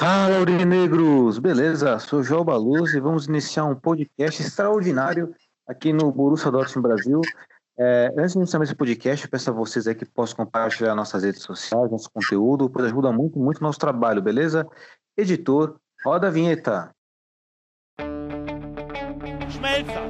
Fala, Aurinegros! Beleza? Sou João Baluz e vamos iniciar um podcast extraordinário aqui no Borussia Dortmund Brasil. É, antes de iniciar esse podcast, peço a vocês aí que possam compartilhar nossas redes sociais, nosso conteúdo, pois ajuda muito, muito nosso trabalho, beleza? Editor, roda a vinheta. Schmelzer,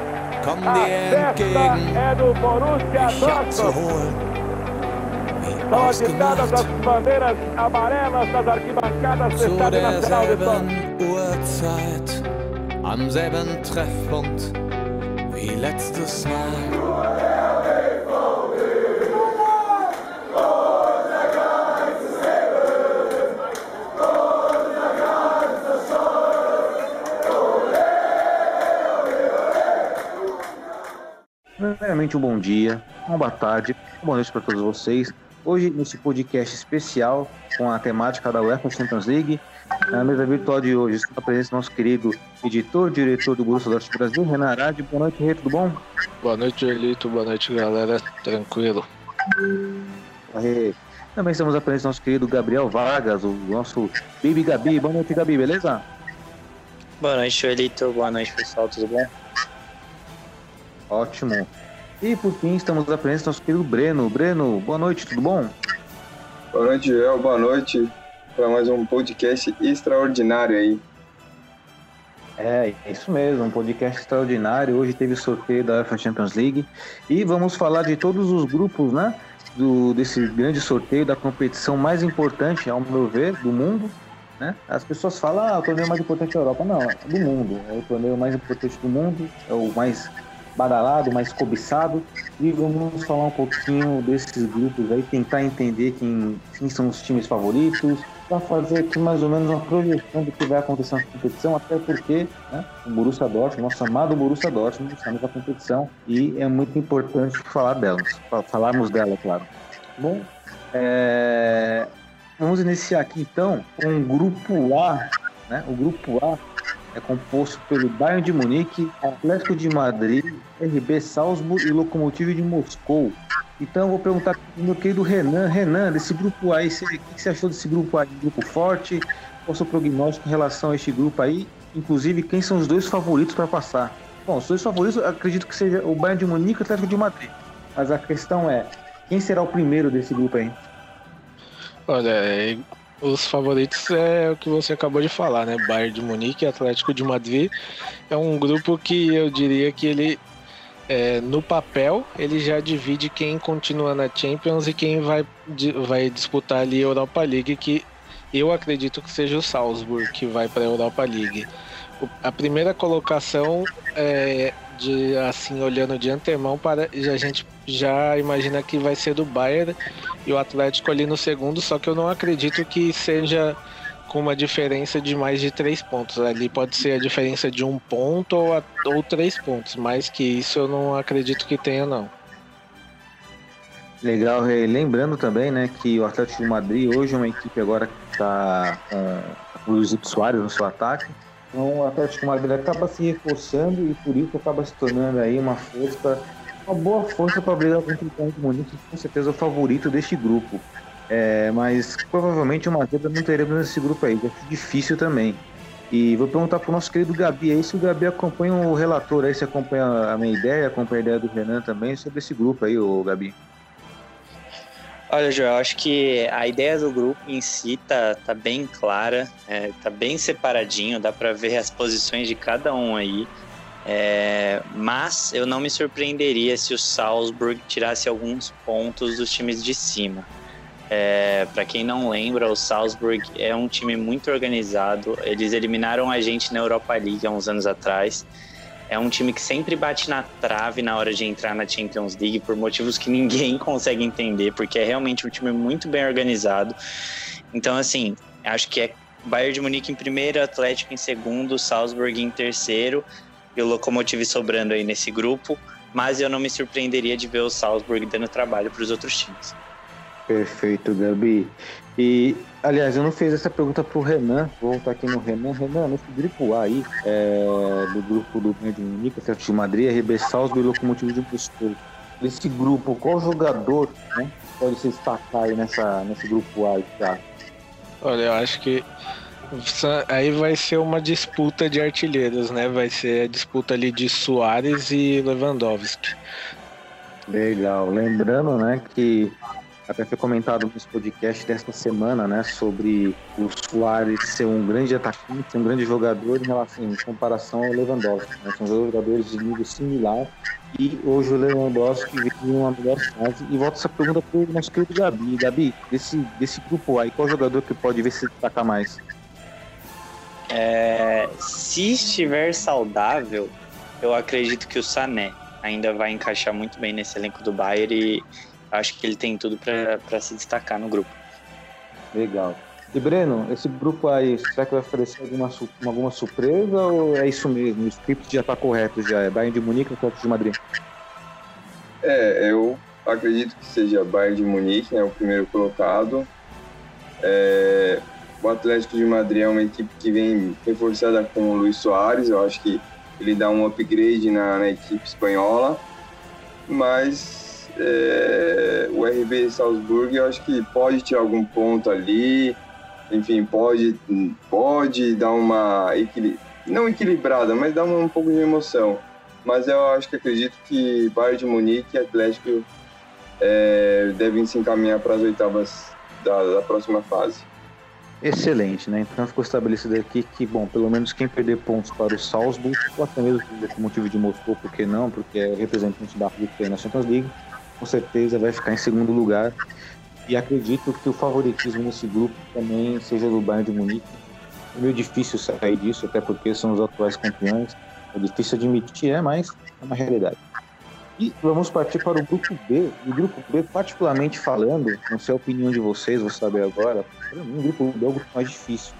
Komm dir entgegen, ich hab zu holen. Wie ausgemacht, zu derselben Uhrzeit, am selben Treffpunkt wie letztes Mal. Primeiramente, um bom dia, uma boa tarde, uma boa noite para todos vocês. Hoje, nesse podcast especial com a temática da UEFA Champions League, na mesa virtual de hoje, está a presença do nosso querido editor, diretor do Borussia Dortmund Brasil, Renan Arade. Boa noite, Rei, tudo bom? Boa noite, Elito. Boa noite, galera. Tranquilo. Rei. Também estamos a presença do nosso querido Gabriel Vargas, o nosso Baby Gabi. Boa noite, Gabi, beleza? Boa noite, Elito. Boa noite, pessoal. Tudo bom? Ótimo. E por fim, estamos à presença do nosso querido Breno. Breno, boa noite, tudo bom? Boa noite, Joel. Boa noite para mais um podcast extraordinário aí. É, isso mesmo, um podcast extraordinário. Hoje teve sorteio da UEFA Champions League e vamos falar de todos os grupos, né? Do, desse grande sorteio da competição mais importante, ao meu ver, do mundo. Né? As pessoas falam, ah, o torneio mais importante da Europa. Não, é do mundo. É o torneio mais importante do mundo, é o mais badalado, mais cobiçado. E vamos falar um pouquinho desses grupos aí, tentar entender quem, quem são os times favoritos, para fazer aqui mais ou menos uma projeção do que vai acontecer na competição, até porque né, o Borussia Dortmund, nosso amado Borussia Dortmund, está nessa competição e é muito importante falar delas, fa- falarmos dela, claro. Bom, é, vamos iniciar aqui então com o grupo A, né? O grupo A é composto pelo Bayern de Munique, Atlético de Madrid, RB Salzburg e Lokomotiv de Moscou. Então eu vou perguntar pro meu querido Renan. Renan, desse grupo aí, o que você achou desse grupo aí? Grupo forte? Qual o seu prognóstico em relação a este grupo aí? Inclusive, quem são os dois favoritos para passar? Bom, os dois favoritos, acredito que seja o Bayern de Munique e o Atlético de Madrid. Mas a questão é, quem será o primeiro desse grupo aí? Olha, é, os favoritos é o que você acabou de falar, né? Bayern de Munique Atlético de Madrid. É um grupo que eu diria que ele, é, no papel, ele já divide quem continua na Champions e quem vai, vai disputar ali a Europa League, que eu acredito que seja o Salzburg, que vai para a Europa League. A primeira colocação é de assim olhando de antemão para a gente já imagina que vai ser do Bayern e o Atlético ali no segundo, só que eu não acredito que seja com uma diferença de mais de três pontos. Ali pode ser a diferença de um ponto ou, a- ou três pontos, mais que isso eu não acredito que tenha, não. Legal, Rei. Lembrando também, né, que o Atlético de Madrid hoje é uma equipe agora que está com o Luiz Soares no seu ataque. Então o Atlético Madrid acaba se reforçando e por isso acaba se tornando aí uma força, uma boa força para brigar contra o Bayern Munique, com certeza o favorito deste grupo. É, mas provavelmente uma zebra não teremos nesse grupo aí, vai ser difícil também. E vou perguntar para o nosso querido Gabi aí se o Gabi acompanha o relator aí, se acompanha a minha ideia, acompanha a ideia do Renan também sobre esse grupo aí, o Gabi. Olha, Joel, acho que a ideia do grupo em si tá, tá bem clara, é, tá bem separadinho, dá para ver as posições de cada um aí. É, mas eu não me surpreenderia se o Salzburg tirasse alguns pontos dos times de cima. É, para quem não lembra, o Salzburg é um time muito organizado. Eles eliminaram a gente na Europa League há uns anos atrás. É um time que sempre bate na trave na hora de entrar na Champions League por motivos que ninguém consegue entender, porque é realmente um time muito bem organizado. Então, assim, acho que é Bayern de Munique em primeiro, Atlético em segundo, Salzburg em terceiro. e o Lokomotiv sobrando aí nesse grupo, mas eu não me surpreenderia de ver o Salzburg dando trabalho para os outros times. Perfeito, Gabi. E, aliás, eu não fiz essa pergunta pro Renan, vou voltar aqui no Renan. Renan, nesse grupo A aí, é, do grupo do Bayern de Munique, Atlético de Madrid, RB Salzburg e Lokomotiv de Moscou. Esse grupo, qual jogador né, pode se destacar aí nessa, nesse grupo A? Tá? Olha, eu acho que aí vai ser uma disputa de artilheiros, né? Vai ser a disputa ali de Soares e Lewandowski. Legal. Lembrando, né, que até foi comentado nos podcasts desta semana, né, sobre o Soares ser um grande atacante, um grande jogador em relação em comparação ao Lewandowski. Né? São jogadores de nível similar e hoje o Lewandowski em uma melhor fase. E volta essa pergunta para o nosso querido Gabi. Gabi, desse, desse grupo aí, qual jogador que pode ver se destacar mais? É, se estiver saudável, eu acredito que o Sané ainda vai encaixar muito bem nesse elenco do Bayern e acho que ele tem tudo para se destacar no grupo. Legal. E Breno, esse grupo aí, será que vai oferecer alguma, alguma surpresa ou é isso mesmo? O script já está correto já? É Bayern de Munique ou Atlético de Madrid? É, eu acredito que seja Bayern de Munique, né, o primeiro colocado. É, o Atlético de Madrid é uma equipe que vem reforçada com o Luiz Soares, eu acho que ele dá um upgrade na, na equipe espanhola, mas é, o RB Salzburg eu acho que pode tirar algum ponto ali, enfim, pode, pode dar uma equil... não equilibrada, mas dar um, pouco de emoção. Mas eu acho que acredito que Bayern de Munique e Atlético é, devem se encaminhar para as oitavas da, da próxima fase. Excelente, né? Então ficou estabelecido aqui que, bom, pelo menos quem perder pontos para o Salzburg, ou até mesmo por motivo de Moscou, por que não? Porque é representante da África na Champions League, com certeza vai ficar em segundo lugar. E acredito que o favoritismo nesse grupo também seja do Bayern de Munique. É meio difícil sair disso, até porque são os atuais campeões. É difícil admitir, é, mas é uma realidade. E vamos partir para o grupo B. O grupo B, particularmente falando, não sei a opinião de vocês, vou saber agora. Para mim, o grupo B é o grupo mais difícil.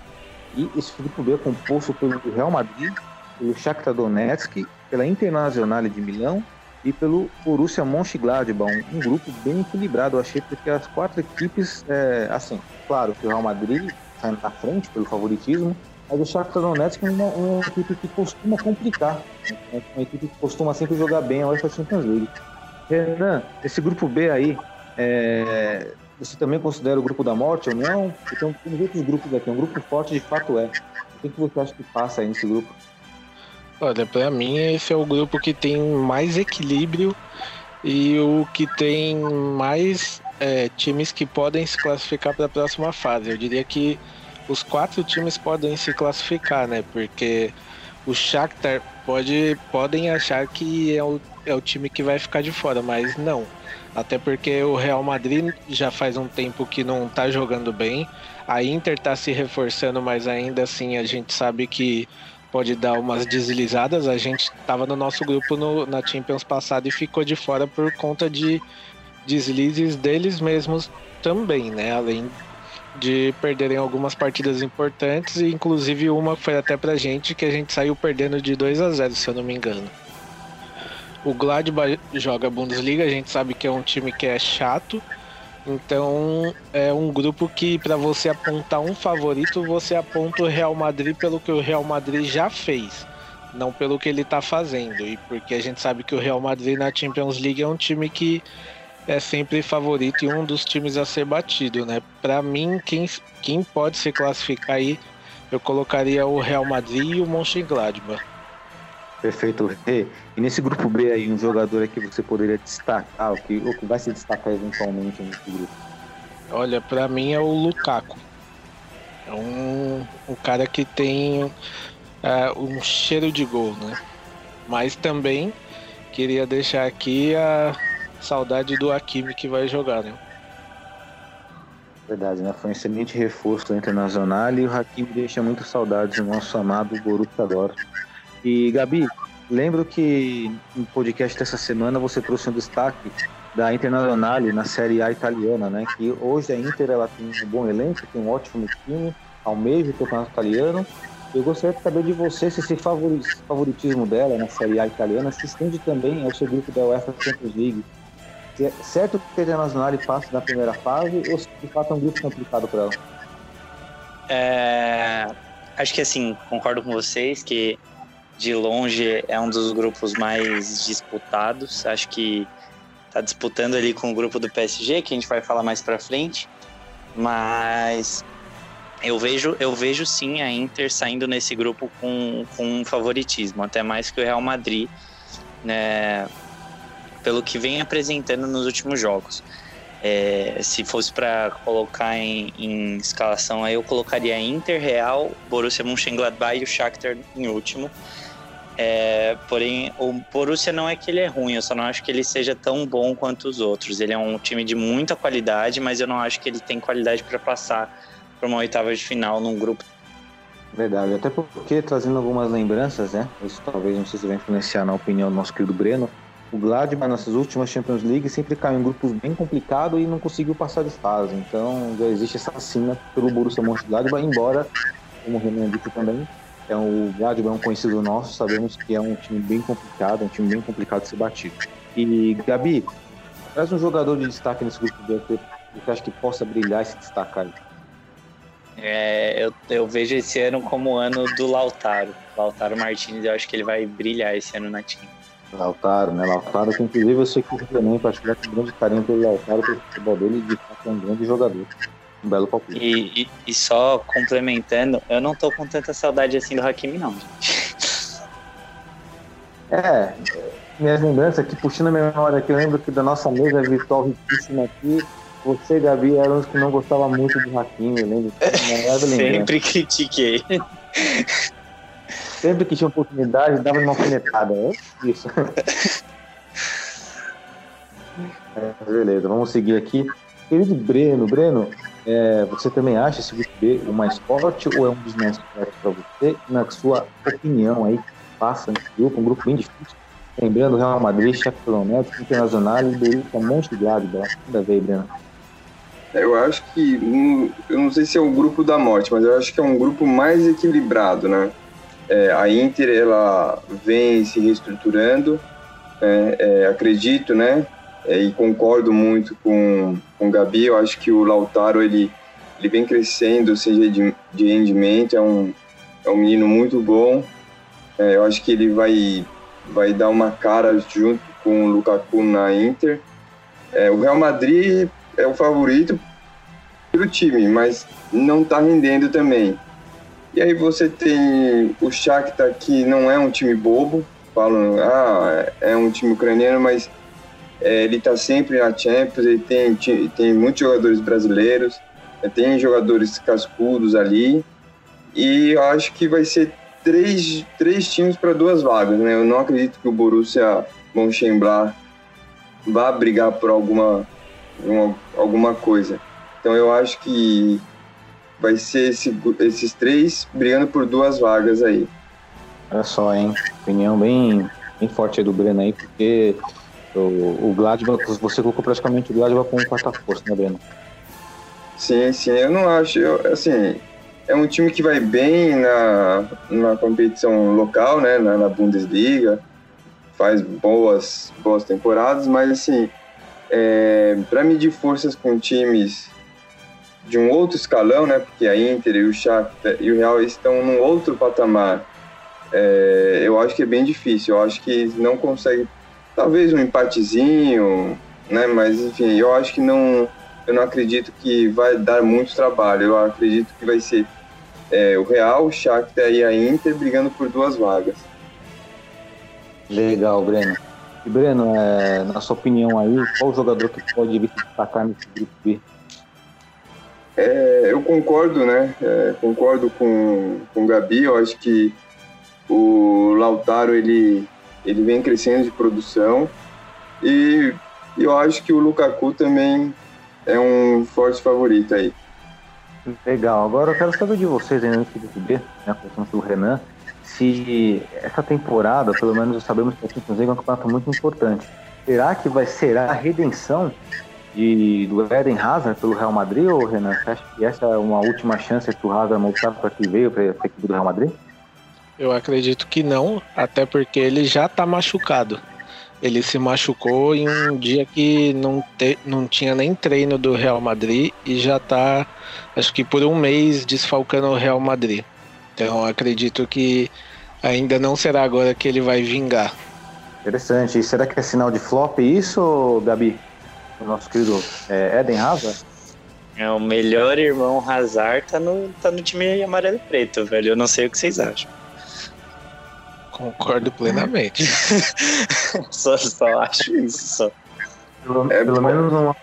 E esse grupo B é composto pelo Real Madrid, pelo Shakhtar Donetsk, pela Internazionale de Milão e pelo Borussia Mönchengladbach, um, grupo bem equilibrado, eu achei, porque as quatro equipes, é, assim, claro que o Real Madrid sai na frente pelo favoritismo, mas o Shakhtar Donetsk é uma, uma equipe que costuma complicar, né? é uma equipe que costuma sempre jogar bem a UEFA Champions League. Renan, esse grupo B aí, é, você também considera o grupo da morte ou não? Então, tem outros grupos aqui, um grupo forte de fato é. O que você acha que passa aí nesse grupo? Olha, para mim esse é o grupo que tem mais equilíbrio e o que tem mais é, times que podem se classificar para a próxima fase. Eu diria que os quatro times podem se classificar, né? Porque o Shakhtar pode, podem achar que é o, é o time que vai ficar de fora, mas não. Até porque o Real Madrid já faz um tempo que não está jogando bem. A Inter está se reforçando, mas ainda assim a gente sabe que pode dar umas deslizadas. A gente estava no nosso grupo no, na Champions passada e ficou de fora por conta de deslizes deles mesmos também, né? Além de perderem algumas partidas importantes, e inclusive uma foi até pra gente que a gente saiu perdendo de 2 a 0 se eu não me engano. O Gladbach joga Bundesliga, a gente sabe que é um time que é chato, então é um grupo que para você apontar um favorito, você aponta o Real Madrid pelo que o Real Madrid já fez, não pelo que ele está fazendo. E porque a gente sabe que o Real Madrid na Champions League é um time que é sempre favorito e um dos times a ser batido, né? Para mim, quem, quem pode se classificar aí, eu colocaria o Real Madrid e o Mönchengladbach. Perfeito, Rê. E nesse grupo B aí, um jogador que você poderia destacar, o que, o que vai se destacar eventualmente nesse grupo? Olha, para mim é o Lukaku. É um, um cara que tem é, um cheiro de gol, né? Mas também queria deixar aqui a saudade do Hakimi que vai jogar, né? Verdade, né? Foi um excelente reforço internacional e o Hakimi deixa muito saudades do nosso amado Borussia Dortmund. E Gabi, lembro que no podcast dessa semana você trouxe um destaque da Internazionale na Série A italiana, né? Que hoje a Inter ela tem um bom elenco, tem um ótimo time, almeja o campeonato italiano Eu gostaria de saber de você se esse favoritismo dela na Série A italiana se estende também ao seu grupo da UEFA Champions League. Se é certo que a Internacional passe na primeira fase ou se de fato é um grupo complicado para ela? É, acho que assim, concordo com vocês que de longe é um dos grupos mais disputados. Acho que tá disputando ali com o grupo do PSG, que a gente vai falar mais para frente. Mas eu vejo, eu vejo sim a Inter saindo nesse grupo com, com um favoritismo, até mais que o Real Madrid, né, pelo que vem apresentando nos últimos jogos. É, se fosse para colocar em, em, escalação, aí eu colocaria Inter, Real, Borussia Mönchengladbach e o Shakhtar em último. É, porém, o Borussia não é que ele é ruim, eu só não acho que ele seja tão bom quanto os outros. Ele é um time de muita qualidade, mas eu não acho que ele tem qualidade para passar para uma oitava de final num grupo. Verdade, até porque trazendo algumas lembranças, né? Isso talvez não sei se vai influenciar na opinião do nosso querido Breno. O Gladbach nessas últimas Champions League sempre caiu em grupos bem complicados e não conseguiu passar de fase. Então já existe essa cena pelo Borussia Mönchengladbach, embora, como o Renan disse também, é um, o Gladbach é um conhecido nosso, sabemos que é um time bem complicado, um time bem complicado de ser batido. E Gabi, traz um jogador de destaque nesse grupo B que você acha que possa brilhar e se destacar aí. É, eu, eu, vejo esse ano como o ano do Lautaro. Lautaro Martinez, eu acho que ele vai brilhar esse ano na time. Lautaro, né? Lautaro, que inclusive eu sei que o também com um grande carinho pelo Lautaro, pelo futebol dele, de fato é um grande jogador. Um belo palpite. E, e, e, só complementando, eu não tô com tanta saudade assim do Hakimi, não, gente. É, minhas lembranças aqui, puxando a memória aqui, eu lembro que da nossa mesa virtual riquíssima aqui, você, Gabi, eram os que não gostavam muito do Hakimi, eu lembro. Sempre critiquei. Sempre que tinha oportunidade, dava uma alfinetada. É isso. é, beleza, vamos seguir aqui. Querido Breno, Breno, é, você também acha esse grupo B o mais forte ou é um dos mais fortes para você? Na sua opinião aí, passa nesse grupo, um grupo bem difícil. Lembrando, Real Madrid, Shakhtar Donetsk, Internacional e Borussia Mönchengladbach. Ainda veio, Breno. Eu acho que, eu não sei se é o grupo da morte, mas eu acho que é um grupo mais equilibrado, né? É, a Inter, ela vem se reestruturando, é, é, acredito, né? É, e concordo muito com, com o Gabi, eu acho que o Lautaro, ele, ele vem crescendo, seja de, de rendimento, é um, é um menino muito bom, é, eu acho que ele vai, vai dar uma cara junto com o Lukaku na Inter. É, o Real Madrid é o favorito pelo time, mas não está rendendo também. E aí você tem o Shakhtar, que não é um time bobo, falam, ah, é um time ucraniano, mas é, ele está sempre na Champions, ele tem, tem muitos jogadores brasileiros, é, tem jogadores cascudos ali, e eu acho que vai ser três, três times para duas vagas, né? Eu não acredito que o Borussia Mönchengladbach vá brigar por alguma uma, alguma coisa. Então eu acho que vai ser esse, esses três brigando por duas vagas aí. Olha só, hein? Opinião bem, bem forte aí do Breno aí, porque o, o Gladbach, você colocou praticamente o Gladbach como quarta força, né, Breno? Sim, sim, eu não acho, eu, assim, é um time que vai bem na, na competição local, né, na, na Bundesliga, faz boas, boas temporadas, mas assim, é, para medir forças com times de um outro escalão, né? Porque a Inter e o Shakhtar e o Real estão num outro patamar. É, eu acho que é bem difícil. Eu acho que não consegue, talvez um empatezinho, né? Mas enfim, eu acho que não, eu não acredito que vai dar muito trabalho. Eu acredito que vai ser é, o Real, o Shakhtar e a Inter brigando por duas vagas. Legal, Breno. E Breno, é, na sua opinião aí, qual o jogador que pode vir destacar nesse grupo B? É, eu concordo, né? É, concordo com, com o Gabi. Eu acho que o Lautaro ele, ele vem crescendo de produção e eu acho que o Lukaku também é um forte favorito aí. Legal. Agora eu quero saber de vocês, antes de B, né? Começando pelo Renan se essa temporada, pelo menos sabemos que a Champions League é um campeonato muito importante. Será que vai ser a redenção de, do Eden Hazard pelo Real Madrid, ou Renan? Você acha que essa é uma última chance que o Hazard mostrar para que veio para a equipe do Real Madrid? Eu acredito que não, até porque ele já tá machucado. Ele se machucou em um dia que não, te, não tinha nem treino do Real Madrid e já tá, acho que por um mês, desfalcando o Real Madrid. Então acredito que ainda não será agora que ele vai vingar. Interessante. E será que é sinal de flop isso, Gabi? O nosso querido é, Eden Hazard? É, o melhor irmão Hazard tá no, tá no time amarelo e preto, velho. Eu não sei o que vocês acham. Concordo plenamente. só, só acho isso, só. Pelo, é, pelo menos uma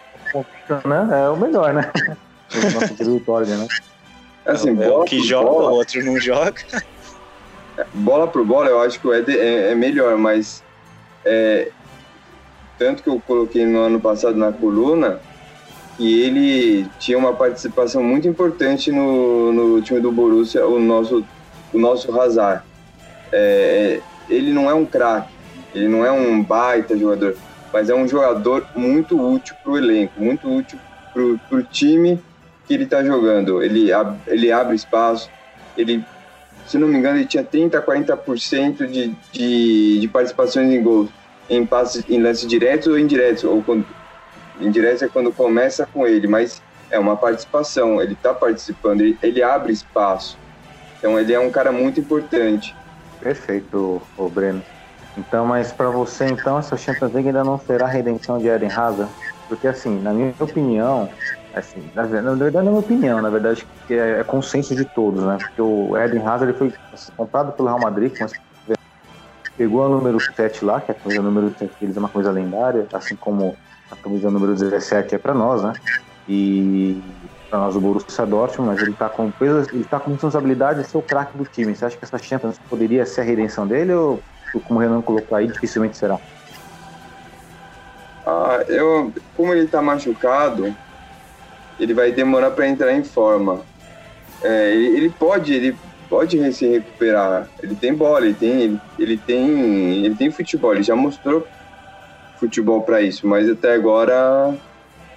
né? É o melhor, né? O nosso querido Torga, né? Assim, é o que joga, bola, o outro não joga. Bola por bola, eu acho que o Ed é, é melhor, mas é, tanto que eu coloquei no ano passado na coluna que ele tinha uma participação muito importante no, no time do Borussia, o nosso, o nosso Hazard. É, ele não é um craque, ele não é um baita jogador, mas é um jogador muito útil para o elenco, muito útil para o time que ele está jogando. Ele, ele abre espaço, ele, se não me engano, ele tinha 30%, 40% de, de, de participações em gols em passes em lance direto ou indiretos, ou quando indireto é quando começa com ele, mas é uma participação, ele está participando, ele, ele, abre espaço. Então ele é um cara muito importante. Perfeito, o Breno. Então, mas para você, então, essa Champions League ainda não será a redenção de Eden Hazard? Porque, assim, na minha opinião, assim, na, verdade, não é minha opinião, na verdade, que é, é consenso de todos, né? Porque o Eden Hazard ele foi assim, comprado pelo Real Madrid com pegou a número 7 lá, que é a camisa número 7 deles é uma coisa lendária, assim como a camisa número 17 é para nós, né? E para nós o Borussia Dortmund, mas ele está com ele tá com responsabilidade de ser o craque do time. Você acha que essa Champions poderia ser a redenção dele ou, como o Renan colocou aí, dificilmente será? Ah, eu, como ele está machucado, ele vai demorar para entrar em forma. É, ele, ele, pode, ele pode se recuperar. Ele tem bola, ele tem, ele, ele tem, ele tem futebol. Ele já mostrou futebol para isso, mas até agora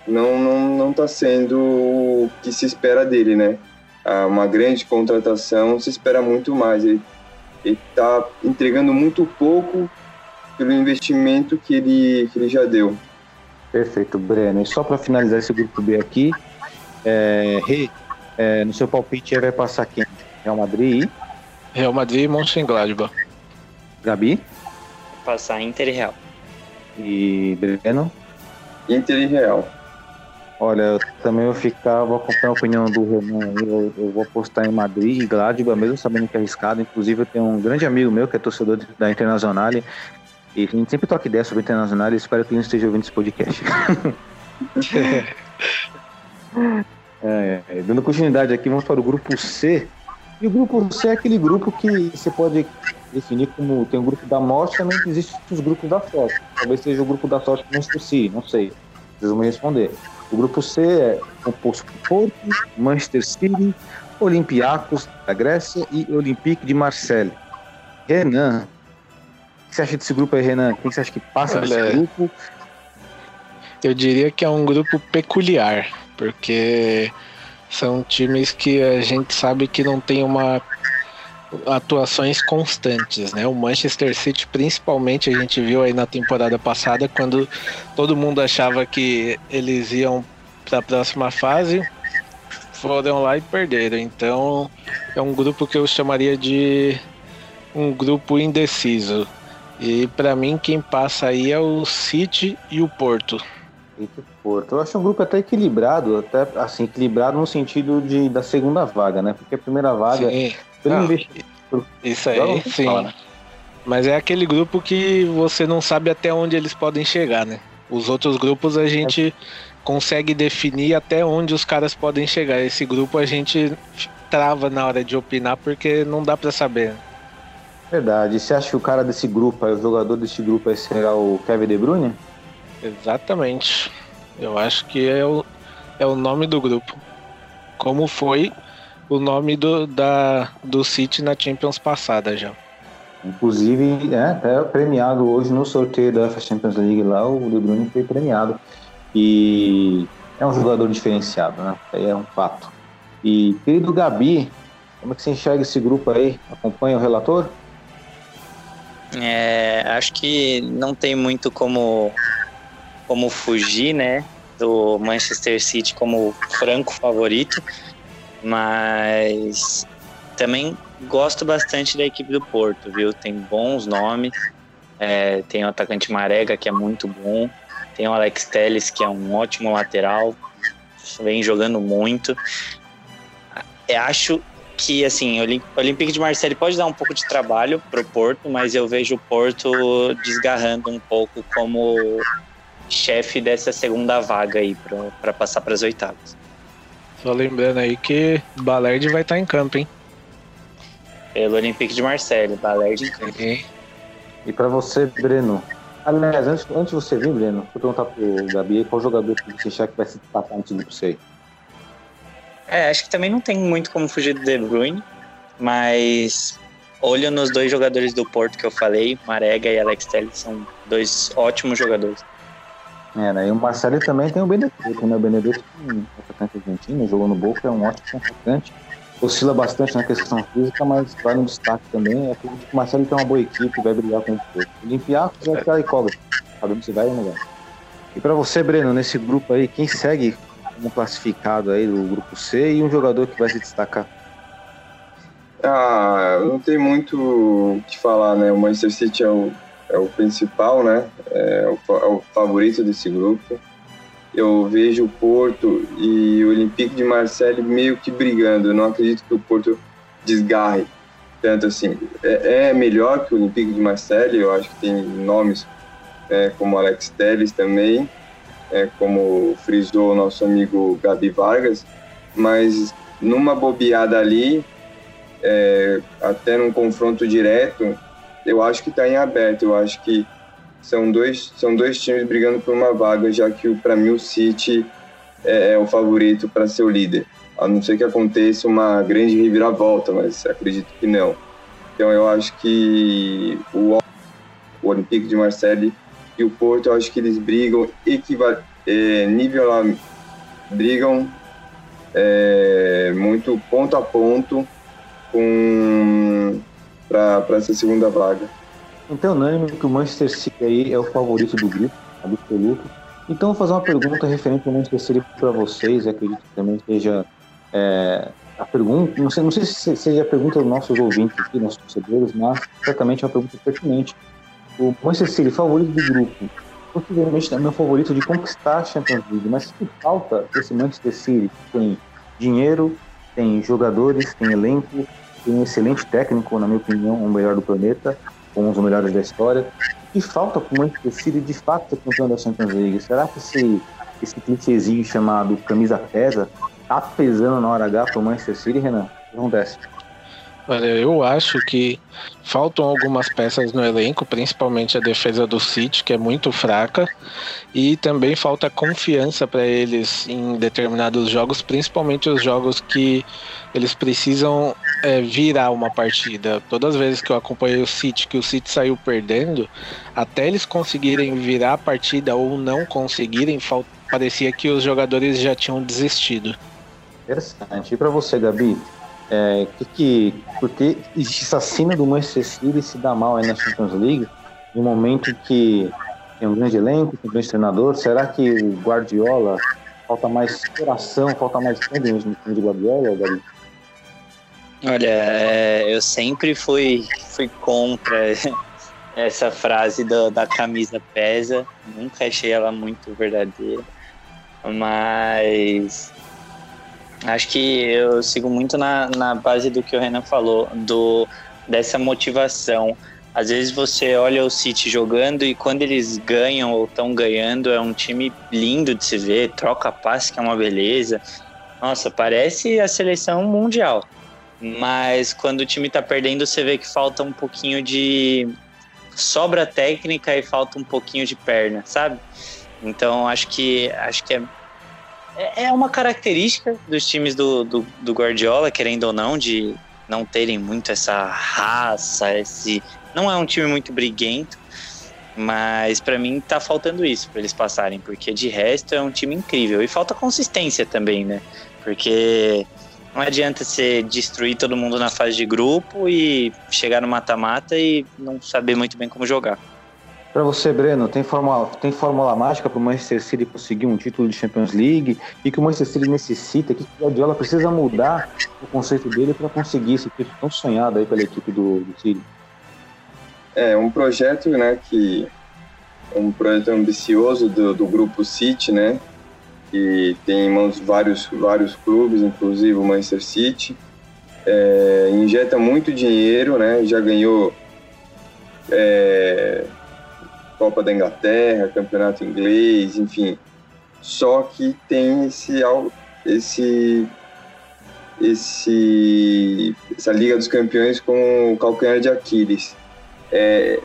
não não não está sendo o que se espera dele, né? Ah, uma grande contratação se espera muito mais. Ele está entregando muito pouco pelo investimento que ele que ele já deu. Perfeito, Breno. E só para finalizar esse grupo B aqui, é, Rê, é, no seu palpite vai passar quem? Real Madrid e? Real Madrid e Mönchengladbach. Gabi? Passar Inter e Real. E Breno? Inter e Real. Olha, eu também vou ficar, vou acompanhar a opinião do Renan. Eu, eu vou apostar em Madrid e Gladbach, mesmo sabendo que é arriscado. Inclusive, eu tenho um grande amigo meu que é torcedor da Internacional. E a gente sempre toca ideia sobre a Internacional e espero que ele esteja ouvindo esse podcast. é, é, dando continuidade aqui, vamos para o grupo C. E o grupo C é aquele grupo que você pode definir como tem o grupo da morte, também existem os grupos da sorte. Talvez seja o grupo da sorte com o si, não sei. Vocês vão me responder. O grupo C é composto por Porto, Manchester City, Olympiacos da Grécia e Olympique de Marseille. Renan, o que você acha desse grupo aí, Renan? Quem você acha que passa Olha, desse grupo? Eu diria que é um grupo peculiar, porque são times que a gente sabe que não tem uma atuações constantes, né? O Manchester City, principalmente, a gente viu aí na temporada passada, quando todo mundo achava que eles iam para a próxima fase, foram lá e perderam. Então, é um grupo que eu chamaria de um grupo indeciso. E para mim, quem passa aí é o City e o Porto. Porto. Eu acho um grupo até equilibrado, até assim, equilibrado no sentido de, da segunda vaga, né? Porque a primeira vaga. Sim. Não, isso aí, sim. Fala, né? Mas é aquele grupo que você não sabe até onde eles podem chegar, né? Os outros grupos a gente é. consegue definir até onde os caras podem chegar. Esse grupo a gente trava na hora de opinar porque não dá para saber. Verdade. Você acha que o cara desse grupo, o jogador desse grupo será o Kevin De Bruyne? Exatamente. Eu acho que é o, é o nome do grupo. Como foi o nome do, da, do City na Champions passada já. Inclusive, é, até premiado hoje no sorteio da Champions League lá, o De Bruyne foi premiado. E é um jogador diferenciado, né? Aí é um fato. E, querido Gabi, como é que você enxerga esse grupo aí? Acompanha o relator? É, acho que não tem muito como, como fugir, né? Do Manchester City como franco favorito, mas também gosto bastante da equipe do Porto, viu? Tem bons nomes, é, tem o atacante Marega, que é muito bom, tem o Alex Telles, que é um ótimo lateral, vem jogando muito. Eu acho que assim, o Olympique de Marseille pode dar um pouco de trabalho pro Porto, mas eu vejo o Porto desgarrando um pouco como chefe dessa segunda vaga aí para passar para as oitavas. Só lembrando aí que Balerd vai estar tá em campo, hein? Pelo Olympique de Marseille, Balerd em campo. E para você, Breno? Aliás, antes, antes de você vir, Breno, vou perguntar pro Gabi qual jogador que você acha que vai se destacar no time pra você. É, acho que também não tem muito como fugir do De Bruyne, mas olho nos dois jogadores do Porto que eu falei, Marega e Alex Telles, são dois ótimos jogadores. É, né? E o Marcelo também tem o Benedetto, né? O Benedetto é um atacante argentino, jogou no Boca, é um ótimo atacante. Oscila bastante na questão física, mas vai no destaque também. Acredito que o Marcelo tem uma boa equipe, vai brigar com o Porto. Olympiacos é aquela incógnita, sabendo se vai ou não vai. E para você, Breno, nesse grupo aí, quem segue como classificado aí do grupo C e um jogador que vai se destacar? Ah, não tem muito o que falar, né? O Manchester City é o, é o principal, né? É o, é o favorito desse grupo. Eu vejo o Porto e o Olympique de Marseille meio que brigando. Eu não acredito que o Porto desgarre tanto assim. É, é melhor que o Olympique de Marseille, eu acho que tem nomes é, como Alex Telles também, é, como frisou o nosso amigo Gabi Vargas, mas numa bobeada ali, é, até num confronto direto, eu acho que está em aberto. Eu acho que são dois, são dois times brigando por uma vaga, já que para mim o City é, é o favorito para ser o líder. A não ser que aconteça uma grande reviravolta, mas acredito que não. Então eu acho que o, o Olympique de Marseille e o Porto, eu acho que eles brigam equival é, nível lá, brigam é, muito ponto a ponto com para essa segunda vaga. Então, unânime que o Manchester City aí é o favorito do grupo, absoluto. Então, vou fazer uma pergunta referente ao Manchester City para vocês, acredito que também seja é, a pergunta, não sei, não sei se seja a pergunta dos nossos ouvintes aqui, nossos torcedores, mas certamente é uma pergunta pertinente. O Manchester City, favorito do grupo, possivelmente é meu favorito de conquistar a Champions League, mas que falta esse Manchester City tem dinheiro, tem jogadores, tem elenco, tem um excelente técnico, na minha opinião, o melhor do planeta, com os melhores da história. Que falta para o Manchester City de fato ser campeão da Champions League? Será que esse, esse clichêzinho chamado camisa pesa tá pesando na hora H para o Manchester City, Renan? O que acontece? Olha, eu acho que faltam algumas peças no elenco, principalmente a defesa do City, que é muito fraca, e também falta confiança para eles em determinados jogos, principalmente os jogos que eles precisam é, virar uma partida. Todas as vezes que eu acompanhei o City, que o City saiu perdendo, até eles conseguirem virar a partida ou não conseguirem, parecia que os jogadores já tinham desistido. Interessante. E para você, Gabi? É, que, que, porque existe essa cena do Manchester City se dá mal aí na Champions League, no momento que tem um grande elenco, tem um grande treinador, será que o Guardiola falta mais coração, falta mais sangue no time de Guardiola, Gabi? Olha, é, eu sempre fui, fui contra essa frase do, da camisa pesa, nunca achei ela muito verdadeira, mas Acho que eu sigo muito na, na base do que o Renan falou, do, dessa motivação. Às vezes você olha o City jogando e quando eles ganham ou estão ganhando, é um time lindo de se ver, troca passe que é uma beleza. Nossa, parece a seleção mundial. Mas quando o time está perdendo, você vê que falta um pouquinho de sobra técnica e falta um pouquinho de perna, sabe? Então acho que acho que é é, é uma característica dos times do, do, do, Guardiola, querendo ou não, de não terem muito essa raça, esse. Não é um time muito briguento, Mas para mim tá faltando isso para eles passarem, porque de resto é um time incrível. E falta consistência também, né? Porque não adianta você destruir todo mundo na fase de grupo e chegar no mata-mata e não saber muito bem como jogar. Para você, Breno, tem fórmula, tem fórmula mágica para o Manchester City conseguir um título de Champions League? E que o Manchester City necessita? Que o Guardiola precisa mudar o conceito dele para conseguir esse título tão sonhado aí pela equipe do, do City? É um projeto, né, que um projeto ambicioso do, do grupo City, né, que tem em mãos vários vários clubes, inclusive o Manchester City. É, injeta muito dinheiro, né, já ganhou é, Copa da Inglaterra, Campeonato Inglês, enfim. Só que tem esse esse esse essa Liga dos Campeões com o calcanhar de Aquiles. É,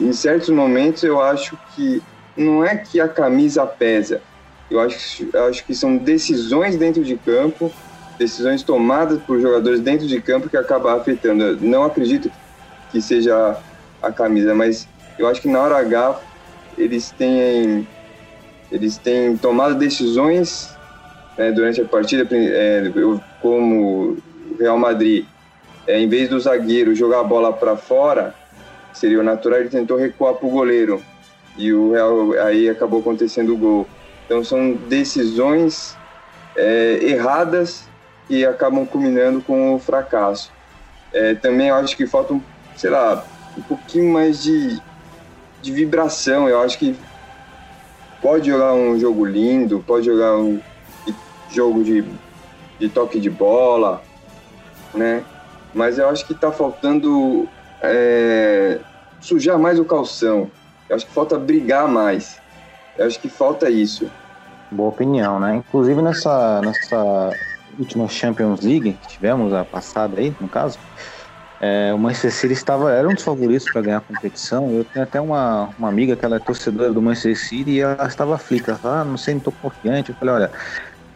em certos momentos eu acho que não é que a camisa pesa, eu acho, eu acho que são decisões dentro de campo, decisões tomadas por jogadores dentro de campo que acabam afetando. Eu não acredito que seja a camisa, mas eu acho que na hora H eles têm eles têm tomado decisões né, durante a partida, é, como o Real Madrid, é, em vez do zagueiro jogar a bola para fora, seria o natural, ele tentou recuar para o goleiro e o Real aí acabou acontecendo o gol. Então são decisões é, erradas que acabam culminando com o fracasso. É, também eu acho que falta, sei lá, um pouquinho mais de de vibração. Eu acho que pode jogar um jogo lindo, pode jogar um jogo de, de toque de bola, né? Mas eu acho que está faltando é, sujar mais o calção. Eu acho que falta brigar mais. Eu acho que falta isso. Boa opinião, né? Inclusive nessa, nessa última Champions League que tivemos, a passada aí, no caso, é, o Manchester City estava, era um dos favoritos para ganhar a competição. Eu tenho até uma, uma amiga que ela é torcedora do Manchester City e ela estava aflita. Ah, não sei, não estou confiante. Eu falei, olha,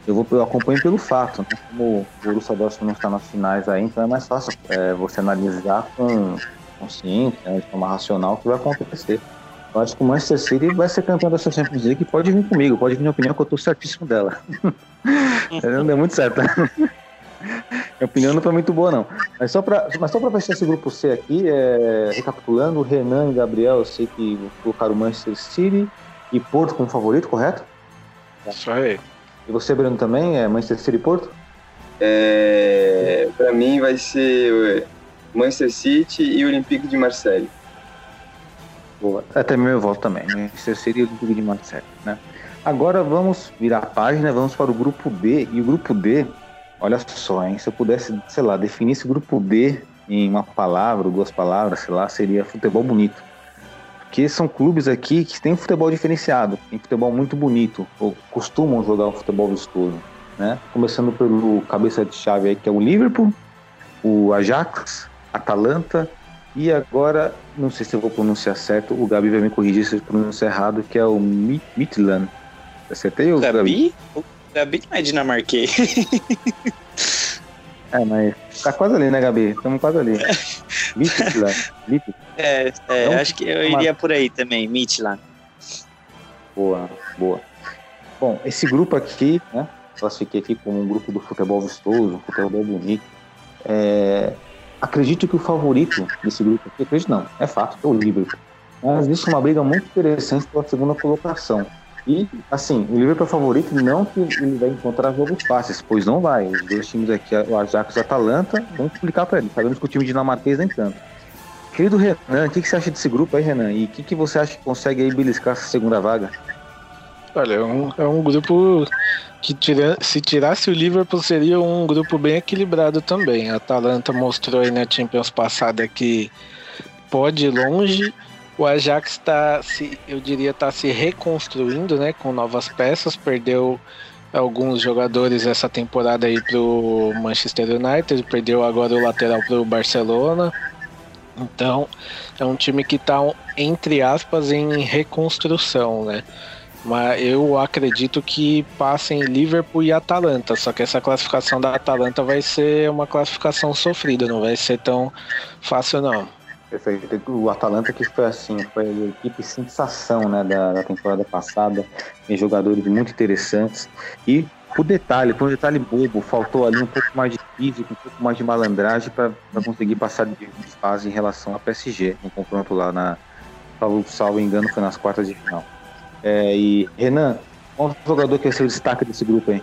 eu, vou, eu acompanho pelo fato, né? como o Borussia Dortmund não está nas finais aí, então é mais fácil é, você analisar com consciência, né, de forma racional, o que vai acontecer. Eu acho que o Manchester City vai ser campeão dessa Champions League e pode vir comigo, pode vir na opinião que eu estou certíssimo dela. não deu muito certo. Minha opinião não foi muito boa, não. Mas só para mas só fechar esse grupo C aqui, é, recapitulando, Renan e Gabriel, eu sei que colocaram o Manchester City e Porto como favorito, correto? Isso aí. E você, Bruno, também? É Manchester City e Porto? É, para mim vai ser Manchester City e Olympique de Marseille. Até meu voto também, Manchester City e Olympique de Marseille, né? Agora vamos virar a página, vamos para o grupo B. E o grupo D Olha só, hein? Se eu pudesse, sei lá, definir esse grupo B em uma palavra, duas palavras, sei lá, seria futebol bonito. Porque são clubes aqui que têm futebol diferenciado, tem futebol muito bonito, ou costumam jogar um futebol vistoso, né? Começando pelo cabeça de chave aí, que é o Liverpool, o Ajax, Atalanta, e agora, não sei se eu vou pronunciar certo, o Gabi vai me corrigir se eu pronunciar errado, que é o Midland. Acertei o Gabi? Gabi? Gabi não é dinamarquês. é, mas tá quase ali, né, Gabi? Estamos quase ali. Midland. É, é então, acho que eu iria por aí também, Midland. Boa, boa. Bom, esse grupo aqui, né? Classifiquei aqui como um grupo do futebol vistoso, futebol bonito. É, acredito que o favorito desse grupo aqui, acredito não, é fato, é o Liverpool. Mas existe uma briga muito interessante pela segunda colocação. E, assim, o Liverpool é favorito, não que ele vai encontrar jogos fáceis, pois não vai. Os dois times aqui, o Ajax e o Atalanta, vão complicar para ele. Sabemos que o time dinamarquês nem tanto. Querido Renan, o que, que, você acha desse grupo aí, Renan? E o que, que você acha que consegue aí beliscar essa segunda vaga? Olha, é um, é um grupo que tira, se tirasse o Liverpool seria um grupo bem equilibrado também. A Atalanta mostrou aí na Champions passada que pode ir longe o Ajax está, eu diria, está se reconstruindo, né, com novas peças. Perdeu alguns jogadores essa temporada aí pro Manchester United, perdeu agora o lateral pro Barcelona. Então, é um time que está entre aspas em reconstrução, né? Mas eu acredito que passem Liverpool e Atalanta, só que essa classificação da Atalanta vai ser uma classificação sofrida, não vai ser tão fácil não. Perfeito. O Atalanta que foi assim, foi a equipe sensação né, da, da temporada passada, tem jogadores muito interessantes. E por detalhe, por um detalhe bobo, faltou ali um pouco mais de físico, um pouco mais de malandragem para conseguir passar de fase em relação ao PSG, no confronto lá na. Salvo, salvo engano, foi nas quartas de final. É, e Renan, qual jogador que é seu destaque desse grupo aí?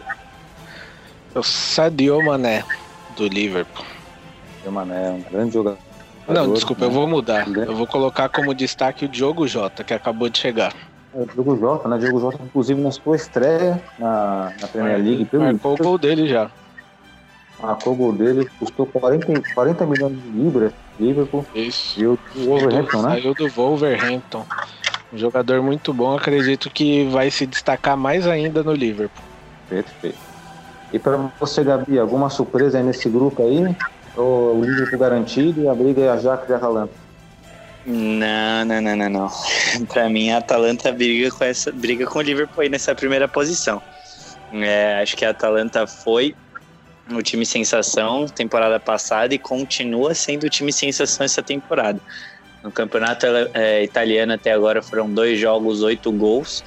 O Sadio Mané, do Liverpool. Sadio Mané, um grande jogador. Não, desculpa, eu vou mudar. Eu vou colocar como destaque o Diogo Jota, que acabou de chegar. É, o Diogo Jota, né? Diogo Jota, inclusive, na sua estreia na, na Premier League. Pelo Marcou o gol dele já. Marcou o gol dele, custou 40, 40 milhões de libras. Liverpool. Isso. E o Wolverhampton, né? Saiu do Wolverhampton. Um jogador muito bom, acredito que vai se destacar mais ainda no Liverpool. Perfeito. E para você, Gabi, alguma surpresa aí nesse grupo aí? Ou o Liverpool garantido e a briga é a Ajax e a Atalanta? Não, não, não, não, não. Pra mim, a Atalanta briga com, essa, briga com o Liverpool aí nessa primeira posição. É, acho que a Atalanta foi o time sensação temporada passada e continua sendo o time sensação essa temporada. No campeonato é, italiano até agora foram dois jogos, oito gols.